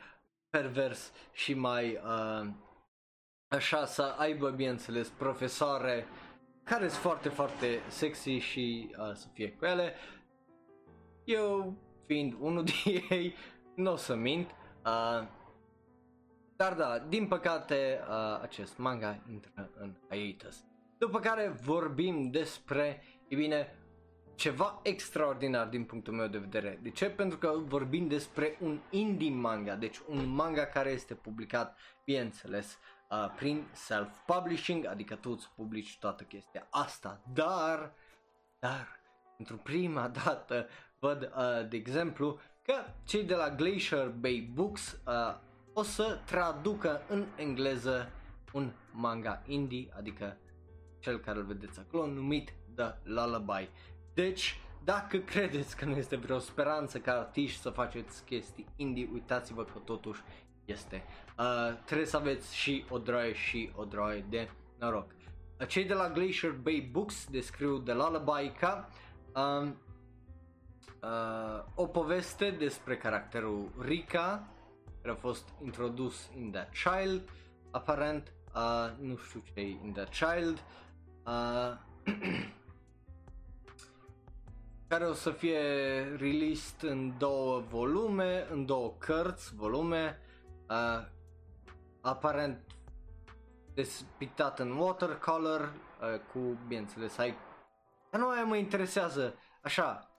pervers și mai uh, așa să aibă, bineînțeles, profesoare care sunt foarte, foarte sexy și uh, să fie cu ele. Eu, fiind unul [LAUGHS] din ei, nu o să mint. Uh, dar da, din păcate, uh, acest manga intră în hiatus. După care vorbim despre, e bine, ceva extraordinar din punctul meu de vedere. De ce? Pentru că vorbim despre un indie manga, deci un manga care este publicat, bineînțeles, uh, prin self-publishing, adică tu îți publici toată chestia asta, dar, dar, pentru prima dată văd, uh, de exemplu, că cei de la Glacier Bay Books uh, o să traducă în engleză un manga indie, adică cel care îl vedeți acolo, numit The Lullaby. Deci, dacă [LAUGHS] credeți că nu este vreo speranță ca artiști să faceți chestii indie, uitați-vă că totuși este. Uh, trebuie să aveți și o droaie și o droaie de noroc. Uh, cei de la Glacier Bay Books descriu de Lullaby ca uh, uh, o poveste despre caracterul Rika, care a fost introdus in The Child, aparent, uh, nu știu ce e in The Child, uh, [CLEARS THROAT] care o să fie released în două volume, în două cărți, volume, uh, aparent despictat în watercolor, uh, cu, bineînțeles, ai... Dar nu aia mă interesează, așa,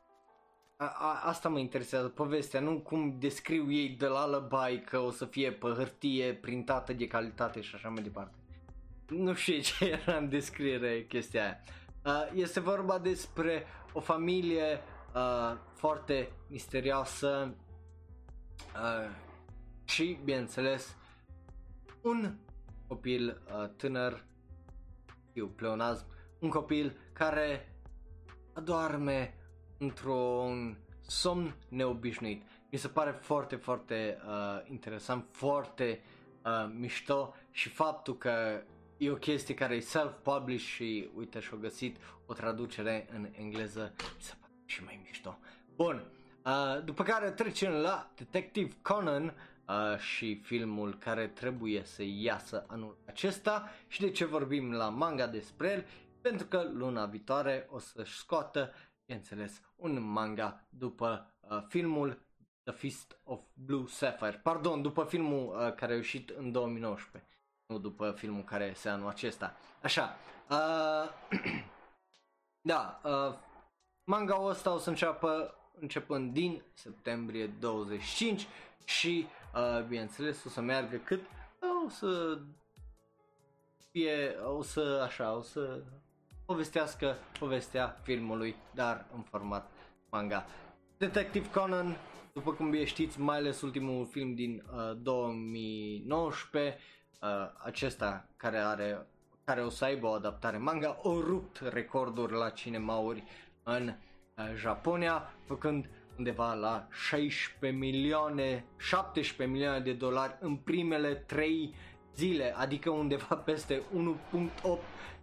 a, a, asta mă interesează, povestea, nu cum descriu ei de la lullaby că o să fie pe hârtie printată de calitate și așa mai departe. Nu știu ce [LAUGHS] era în descriere chestia aia. Uh, este vorba despre o familie uh, foarte misterioasă uh, și, bineînțeles, un copil uh, tânăr, fiu pleonazm, un copil care adorme într-un somn neobișnuit. Mi se pare foarte, foarte uh, interesant, foarte uh, mișto și faptul că e o chestie care e self-published și uite și-au găsit o traducere în engleză, mi se pare și mai mișto. Bun, uh, după care trecem la Detective Conan uh, și filmul care trebuie să iasă anul acesta și de ce vorbim la manga despre el, pentru că luna viitoare o să-și scoată, bineînțeles, un manga după uh, filmul The Fist of Blue Sapphire. Pardon, după filmul uh, care a ieșit în 2019. Nu după filmul care este anul acesta. Așa. Uh, [CLEARS THROAT] da, uh, manga-ul ăsta o să înceapă începând din septembrie 25 și uh, bineînțeles o să meargă cât o să fie, o să așa, o să povestească povestea filmului, dar în format manga. Detective Conan după cum bine știți, mai ales ultimul film din uh, 2019, uh, acesta care are care o să aibă o adaptare manga, o rupt recorduri la cinemauri în uh, Japonia, făcând undeva la 16 milioane, 17 milioane de dolari în primele 3 zile, adică undeva peste 1.8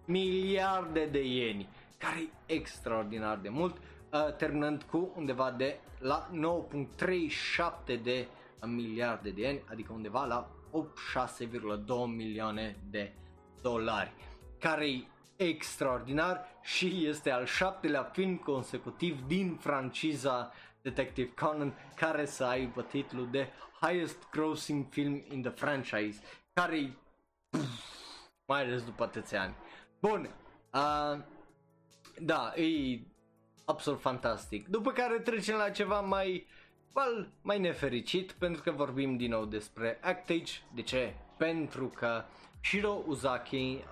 miliarde de ieni, care e extraordinar de mult uh, terminând cu undeva de la 9.37 de miliarde de ani, adică undeva la 86,2 milioane de dolari, care e extraordinar și este al șaptelea film consecutiv din franciza Detective Conan care să aibă titlul de Highest Grossing Film in the Franchise, care mai ales după atâția ani. Bun, uh, da, e absolut fantastic. După care trecem la ceva mai, well, mai nefericit, pentru că vorbim din nou despre Actage. De ce? Pentru că Shiro Uzaki uh,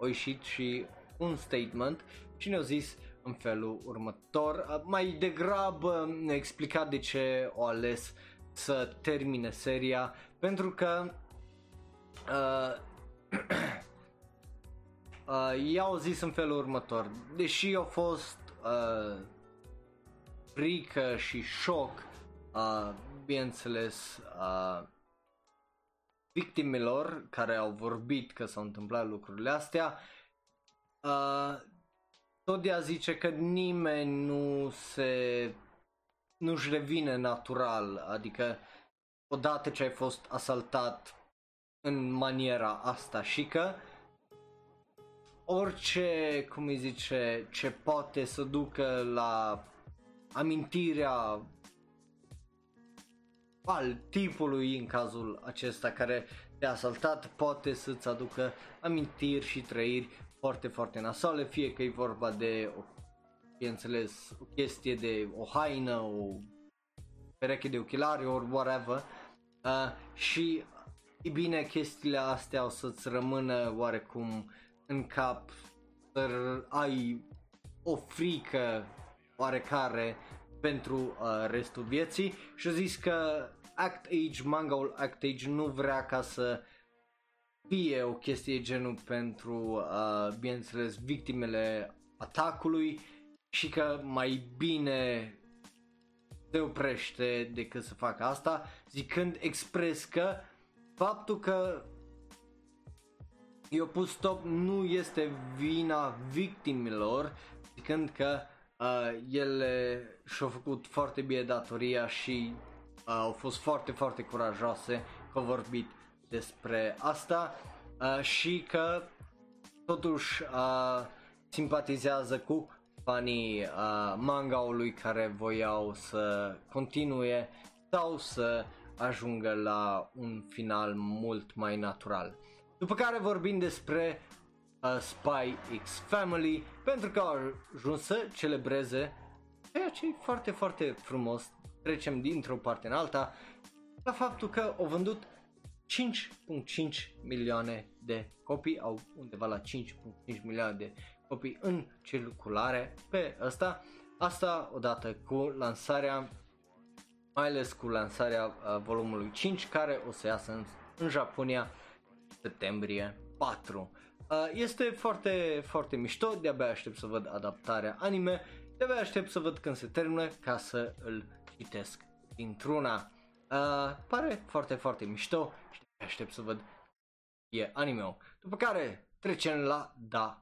a ieșit și un statement și ne-a zis în felul următor. Uh, mai degrabă ne-a explicat de ce o ales să termine seria, pentru că uh, [CLEARS THROAT] uh, i-au zis în felul următor, deși au fost uh, frică și șoc, uh, bineînțeles, uh, victimelor care au vorbit că s-au întâmplat lucrurile astea, uh, Todia zice că nimeni nu se nu-și revine natural, adică odată ce ai fost asaltat în maniera asta și că orice, cum îi zice, ce poate să ducă la amintirea al tipului în cazul acesta care te-a asaltat poate să-ți aducă amintiri și trăiri foarte, foarte nasale, fie că e vorba de o, bineînțeles, o chestie de o haină, o pereche de ochelari, or whatever. Uh, și, e bine, chestiile astea o să-ți rămână oarecum în cap să ai o frică oarecare pentru uh, restul vieții. Și a zis că Act Age, mangaul Act Age nu vrea ca să fie o chestie genul pentru, uh, bineînțeles, victimele atacului și că mai bine se oprește decât să facă asta, zicând expres că faptul că i-a pus stop nu este vina victimilor, zicând că uh, ele și-au făcut foarte bine datoria și uh, au fost foarte, foarte curajoase că au vorbit despre asta uh, și că totuși uh, simpatizează cu fanii uh, mangaului care voiau să continue sau să ajungă la un final mult mai natural. După care vorbim despre uh, Spy X Family pentru că au ajuns să celebreze ceea ce e foarte, foarte frumos. Trecem dintr-o parte în alta la faptul că au vândut 5.5 milioane de copii, au undeva la 5.5 milioane de copii în circulare pe ăsta. Asta odată cu lansarea, mai ales cu lansarea uh, volumului 5 care o să iasă în, în Japonia septembrie 4. Uh, este foarte, foarte mișto, de-abia aștept să văd adaptarea anime, de-abia aștept să văd când se termină ca să îl citesc dintr-una. Uh, pare foarte, foarte mișto și aștept să văd e anime După care trecem la da ori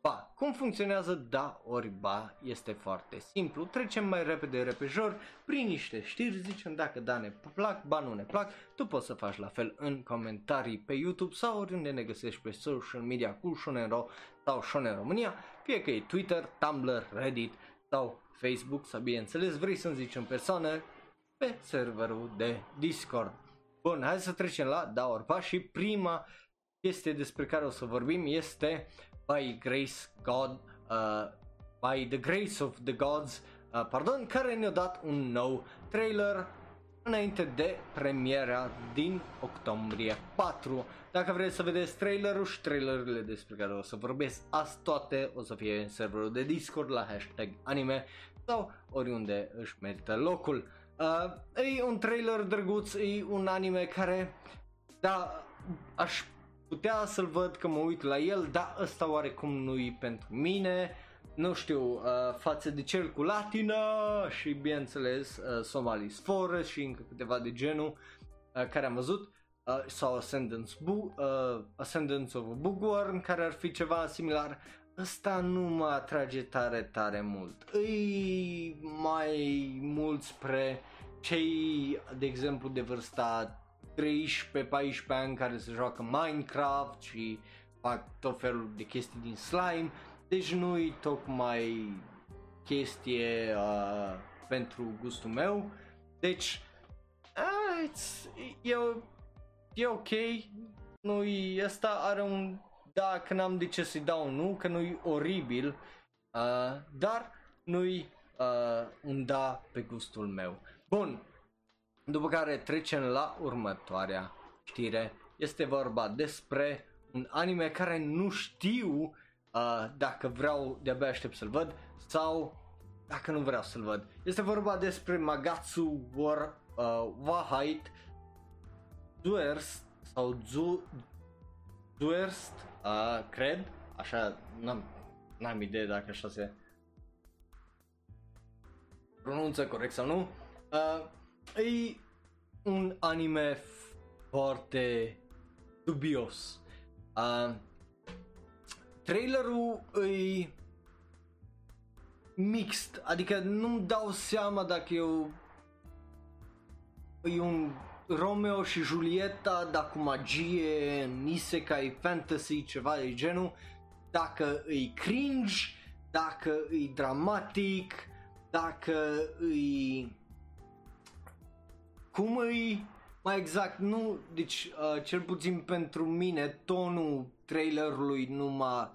ba. Cum funcționează da ori ba este foarte simplu. Trecem mai repede repejor prin niște știri, zicem dacă da ne plac, ba nu ne plac. Tu poți să faci la fel în comentarii pe YouTube sau oriunde ne găsești pe social media cu Shonero sau Shonen România, fie că e Twitter, Tumblr, Reddit sau Facebook sau bineînțeles vrei să-mi zici în persoană pe serverul de Discord. Bun, hai să trecem la da ori ba și prima chestie despre care o să vorbim este by grace God, uh, by the grace of the gods, uh, pardon, care ne-a dat un nou trailer înainte de premiera din octombrie 4. Dacă vreți să vedeți trailerul și trailerele despre care o să vorbesc azi toate, o să fie în serverul de Discord la hashtag anime sau oriunde își merită locul. Uh, e un trailer drăguț, e un anime care, da, aș putea să-l văd că mă uit la el, dar ăsta oarecum nu-i pentru mine, nu știu, uh, față de cel cu latină și bineînțeles uh, Somalis Forest și încă câteva de genul uh, care am văzut uh, sau Ascendance, Bu- uh, Ascendance of a Bookworm care ar fi ceva similar. Ăsta nu mă atrage tare tare mult. Îi mai mult spre cei de exemplu de vârsta 13-14 ani care se joacă Minecraft și fac tot felul de chestii din slime, deci nu-i tocmai chestie uh, pentru gustul meu, deci uh, e, e ok, nu-i, ăsta are un da, că n-am de ce să-i dau nu, că nu-i oribil, uh, dar nu-i uh, un da pe gustul meu. Bun, după care trecem la următoarea știre. Este vorba despre un anime care nu știu uh, dacă vreau, de-abia aștept să-l văd sau dacă nu vreau să-l văd. Este vorba despre Magatsu War uh, Wahait Duerst sau Zu, Duerst, uh, cred, așa, n-am, n-am idee dacă așa se pronunță corect sau nu. Uh, e un anime foarte dubios. Uh, trailerul e mixed, adică nu-mi dau seama dacă eu e un Romeo și Julieta, dar cu magie, isekai, fantasy, ceva de genul, dacă e cringe, dacă e dramatic, dacă e cum îi mai exact, nu, deci uh, cel puțin pentru mine tonul trailerului nu m-a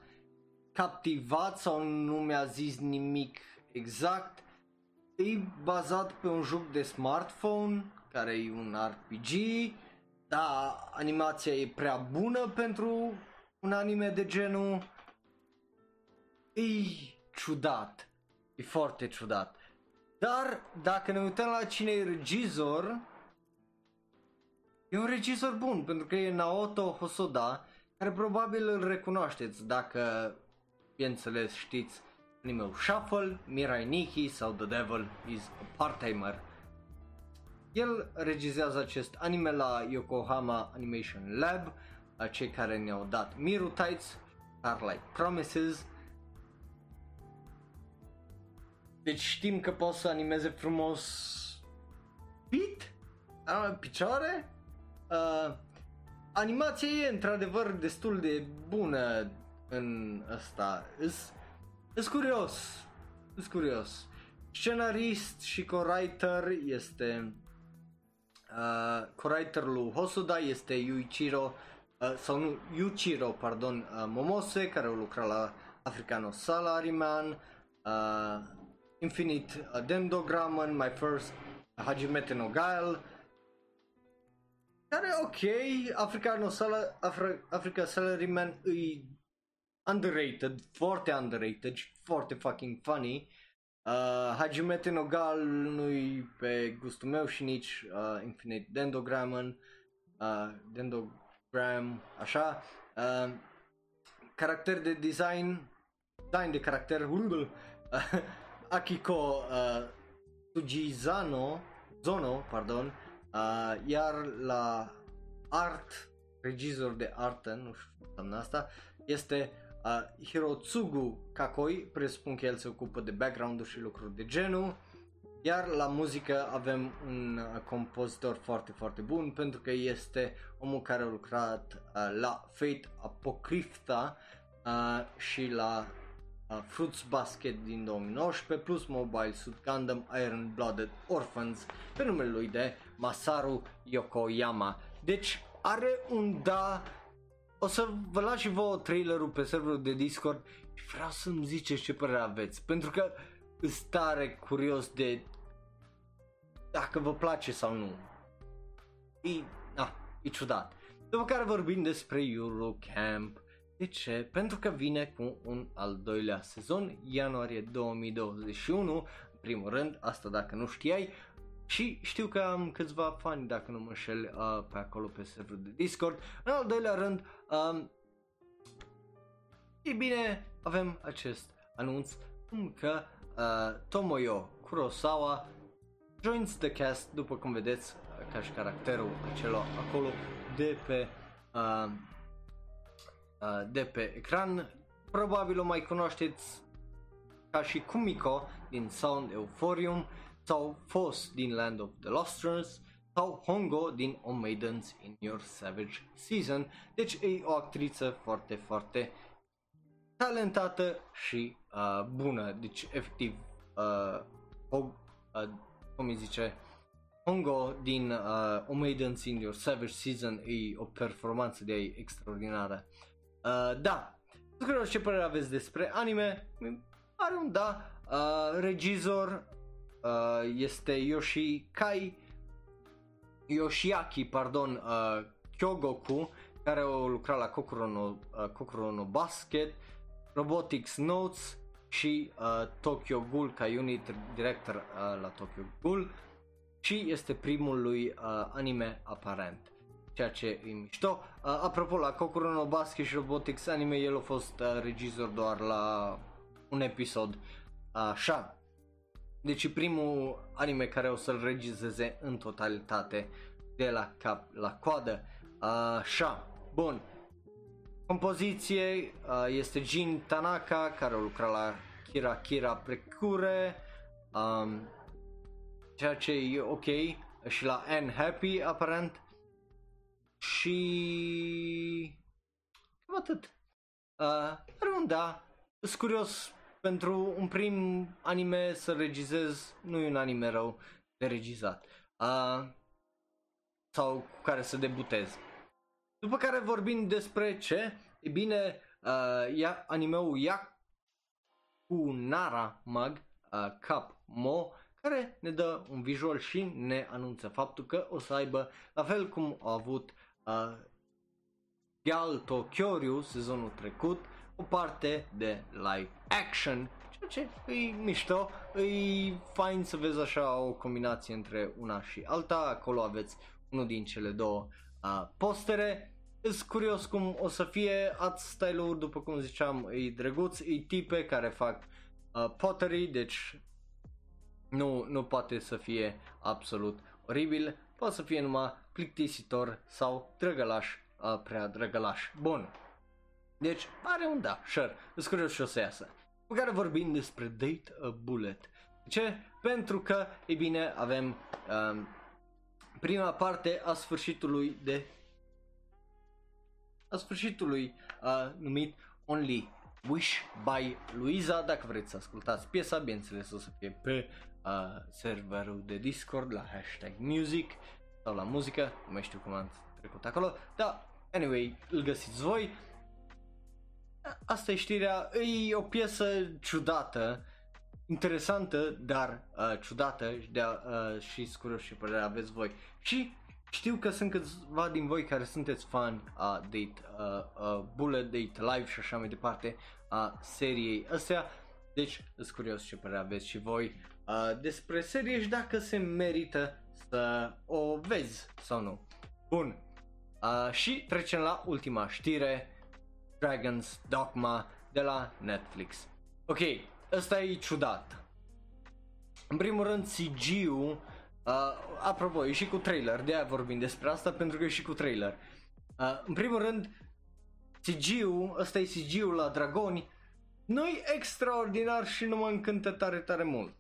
captivat sau nu mi-a zis nimic exact. E bazat pe un joc de smartphone care e un RPG, da, animația e prea bună pentru un anime de genul. E ciudat, e foarte ciudat. Dar dacă ne uităm la cine e regizor, e un regizor bun, pentru că e Naoto Hosoda, care probabil îl recunoașteți dacă, bineînțeles, știți anime Shuffle, Mirai Nikki sau The Devil is a Part-Timer. El regizează acest anime la Yokohama Animation Lab, cei care ne-au dat Miru Tights, Starlight Promises, Deci știm că poți să animeze frumos pit, picioare. Uh, animația e într-adevăr destul de bună în asta. Îs curios. Îs curios. Scenarist și co-writer este uh, co-writerul lui Hosoda este Yuichiro uh, sau nu, Yuichiro, pardon, uh, Momose, care a lucrat la Africano Salaryman, uh, Infinite Dendogramman, My First Hajime no Gael, care ok, Africa, no Sala, Afri, Africa Salaryman e underrated, foarte underrated și foarte fucking funny. Uh, Hajime Nogal nu-i pe gustul meu și nici uh, Infinite Dendogramon, uh, Dendogram, așa. Uh, caracter de design, design de caracter, [LAUGHS] uh, Akiko uh, Tsujizano, Zono, pardon, uh, iar la art, regizor de artă, nu știu ce înseamnă asta, este uh, Hirotsugu Kakoi, presupun că el se ocupă de background-ul și lucruri de genul. Iar la muzică avem un uh, compozitor foarte, foarte bun pentru că este omul care a lucrat uh, la Fate Apocrypha uh, și la uh, Fruits Basket din 2019 plus Mobile Suit Gundam Iron Blooded Orphans pe numele lui de Masaru Yokoyama. Deci are un da o să vă las și vouă trailerul pe serverul de Discord și vreau să-mi ziceți ce părere aveți. Pentru că sunt tare curios de dacă vă place sau nu. E, ah, e ciudat. După care vorbim despre Eurocamp. De ce? Pentru că vine cu un al doilea sezon, ianuarie 2021, în primul rând, asta dacă nu știai, și știu că am câțiva fani, dacă nu mă înșel, uh, pe acolo pe serverul de Discord. În al doilea rând, um, e bine, avem acest anunț cum că uh, Tomoyo Kurosawa joins the cast, după cum vedeți, uh, ca și caracterul acela acolo de pe uh, uh, de pe ecran. Probabil o mai cunoașteți ca și Kumiko din Sound Euphorium sau Foss din Land of the Lustrous sau Hongo din O Maidens in Your Savage Season. Deci e o actriță foarte, foarte talentată și uh, bună. Deci efectiv uh, o, uh, cum îi zice Hongo din uh, O Maidens in Your Savage Season e o performanță de ei extraordinară. Uh, da, nu ce părere aveți despre anime. Are un da. Uh, regizor uh, este Yoshi Kai Yoshiaki, pardon, uh, Kyogoku, care a lucrat la Kokoro no, uh, Kokoro no Basket, Robotics Notes și uh, Tokyo Ghoul ca unit director uh, la Tokyo Ghoul și este primul lui uh, anime aparent ceea ce e mișto. Uh, apropo, la Kokoro no Basket și Robotics Anime, el a fost uh, regizor doar la un episod. Așa. Deci primul anime care o să-l regizeze în totalitate de la cap la coadă. Așa, bun. Compoziție uh, este Jin Tanaka care a lucrat la Kira Kira Precure. Um, ceea ce e ok și la N Happy aparent și cam atât uh, are un da sunt curios pentru un prim anime să regizez nu e un anime rău de regizat uh, sau cu care să debutez. După care vorbim despre ce? E bine, uh, ia, animeul ia cu Nara Mag uh, Cap Mo care ne dă un visual și ne anunță faptul că o să aibă, la fel cum a avut uh, Gyalto Kyoryu sezonul trecut, o parte de live action, ceea ce e mișto, e fain să vezi așa o combinație între una și alta, acolo aveți unul din cele două uh, postere. Sunt curios cum o să fie art style-ul, după cum ziceam, e drăguț, e tipe care fac uh, pottery, deci nu, nu poate să fie absolut oribil, poate să fie numai plictisitor sau drăgălaș, uh, prea drăgălaș. Bun. Deci are un da, sure, sunt curios și o să iasă. Cu care vorbim despre Date a Bullet. De ce? Pentru că, e bine, avem um, prima parte a sfârșitului de a sfârșitului uh, numit Only Wish by Luisa. Dacă vreți să ascultați piesa, bineînțeles o să fie pe uh, serverul de Discord la hashtag music sau la muzică, nu mai știu cum am trecut acolo, dar anyway, îl găsiți voi. Asta e știrea, e o piesă ciudată, interesantă, dar uh, ciudată și, de, uh, și scură și părerea aveți voi. Și știu că sunt câțiva din voi care sunteți fan a Date, uh, uh, Bullet Date Live și așa mai departe a seriei astea. Deci, sunt curios ce părere aveți și voi uh, despre serie și dacă se merită să o vezi sau nu. Bun. Uh, și trecem la ultima știre. Dragon's Dogma de la Netflix. Ok, ăsta e ciudat. În primul rând, CG-ul, uh, apropo, e și cu trailer, de aia vorbim despre asta, pentru că e și cu trailer. Uh, în primul rând, CG-ul, ăsta e CG-ul la dragoni, nu e extraordinar și nu mă încântă tare, tare mult.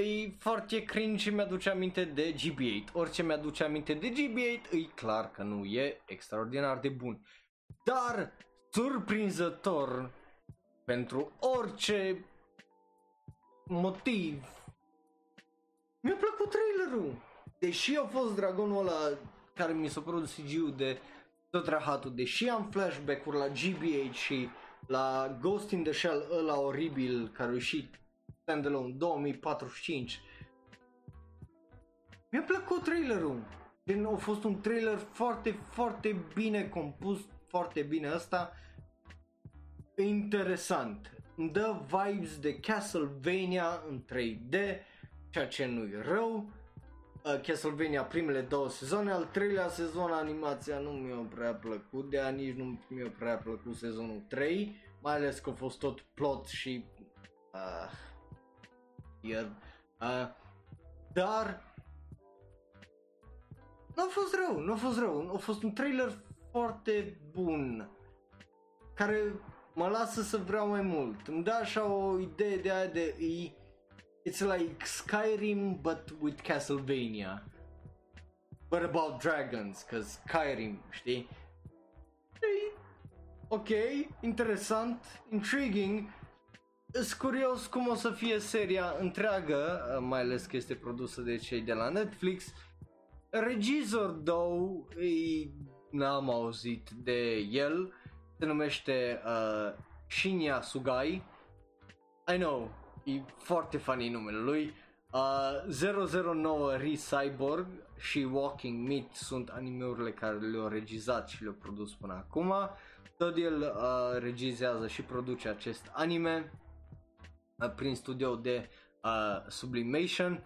E foarte cringe și mi-aduce aminte de GB8. Orice mi-aduce aminte de GB8, e clar că nu e extraordinar de bun. Dar, surprinzător, pentru orice motiv, mi-a plăcut trailerul. Deși a fost dragonul ăla care mi s-a părut CG-ul de tot rahatul, deși am flashback-uri la GBH și la Ghost in the Shell ăla oribil care a ieșit standalone 2045 mi-a plăcut trailerul. Din, a fost un trailer foarte, foarte bine compus, foarte bine ăsta. Interesant. Îmi dă vibes de Castlevania în 3D ceea ce nu e rău. Uh, Castlevania primele două sezoane, al treilea sezon animația nu mi-a prea plăcut, de aia nici nu mi-a prea plăcut sezonul 3, mai ales că a fost tot plot și uh, el, uh, dar nu a fost rău, nu a fost rău, a fost un trailer foarte bun care mă lasă să vreau mai mult. Îmi dă așa o idee de aia de e It's like Skyrim but with Castlevania. But about dragons, cause Skyrim, știi? E, ok, interesant, intriguing. Sunt curios cum o să fie seria întreagă, mai ales că este produsă de cei de la Netflix. Regizor, though, n-am auzit de el, se numește uh, Shinya Sugai. I know, e foarte funny numele lui. Uh, 009 Re-Cyborg și Walking Meat sunt animeurile care le-au regizat și le-au produs până acum. Tot el uh, regizează și produce acest anime uh, prin studio de uh, Sublimation.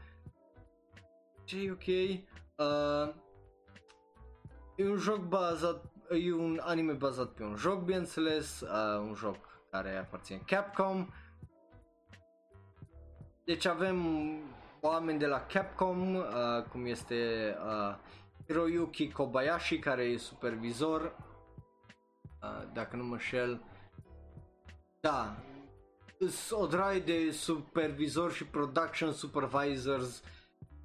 Ce e ok? Uh, e un joc bazat, e un anime bazat pe un joc, bineînțeles, uh, un joc care aparține Capcom deci avem oameni de la Capcom, uh, cum este uh, Hiroyuki Kobayashi, care e supervizor, uh, dacă nu mă șel. Da, o draie de supervizor și production supervisors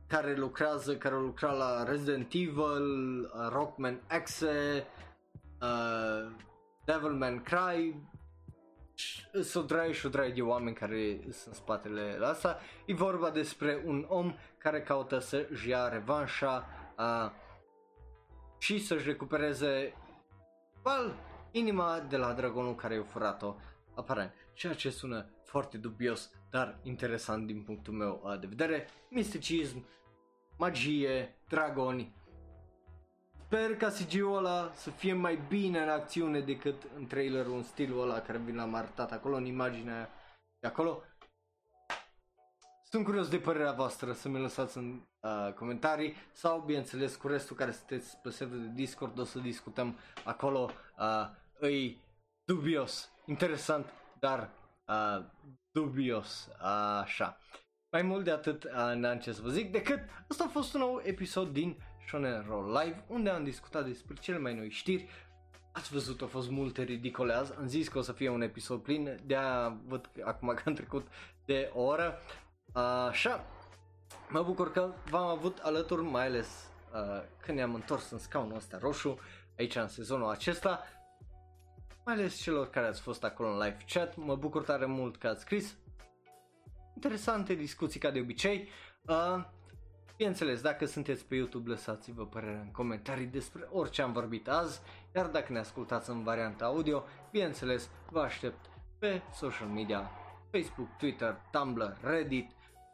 care lucrează, care au lucrat la Resident Evil, uh, Rockman X, uh, Devilman Cry, sunt o draie și o draie de oameni care sunt în spatele la asta. E vorba despre un om care caută să-și ia revanșa a, și să-și recupereze val, inima de la dragonul care i-a furat-o aparent. Ceea ce sună foarte dubios, dar interesant din punctul meu de vedere. Misticism, magie, dragoni, Sper ca CG-ul ăla să fie mai bine în acțiune decât în trailerul în stilul ăla care vi l-am arătat acolo, în imaginea de acolo. Sunt curios de părerea voastră să mi lăsați în uh, comentarii sau bineînțeles cu restul care sunteți pe serverul de Discord o să discutăm acolo. Uh, îi dubios, interesant, dar uh, dubios, uh, așa. Mai mult de atât uh, n-am ce să vă zic decât asta a fost un nou episod din Shonen Roll Live, unde am discutat despre cele mai noi știri. Ați văzut, au fost multe ridicole azi, am zis că o să fie un episod plin, de-aia văd acum că am trecut de o oră. Așa, mă bucur că v-am avut alături, mai ales uh, când ne-am întors în scaunul ăsta roșu, aici în sezonul acesta. Mai ales celor care ați fost acolo în live chat, mă bucur tare mult că ați scris. Interesante discuții ca de obicei. Uh, Bineînțeles, dacă sunteți pe YouTube, lăsați-vă părerea în comentarii despre orice am vorbit azi, iar dacă ne ascultați în varianta audio, bineînțeles, vă aștept pe social media, Facebook, Twitter, Tumblr, Reddit,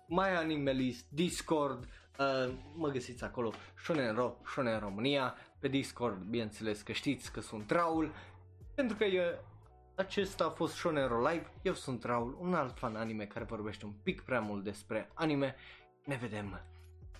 MyAnimalist, Discord, uh, mă găsiți acolo, Shonen Ro, Shonen România, pe Discord, bineînțeles că știți că sunt Raul, pentru că e acesta a fost Shonero Live, eu sunt Raul, un alt fan anime care vorbește un pic prea mult despre anime. Ne vedem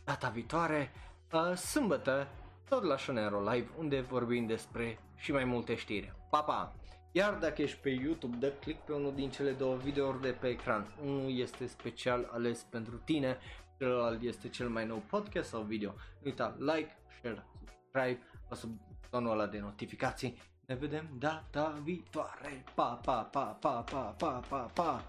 data viitoare, uh, sâmbătă, tot la Shonero Live, unde vorbim despre și mai multe știri. Pa, pa! Iar dacă ești pe YouTube, dă click pe unul din cele două videouri de pe ecran. Unul este special ales pentru tine, celălalt este cel mai nou podcast sau video. Nu uita like, share, subscribe, apasă butonul ăla de notificații. Ne vedem data viitoare. Pa, pa, pa, pa, pa, pa, pa, pa.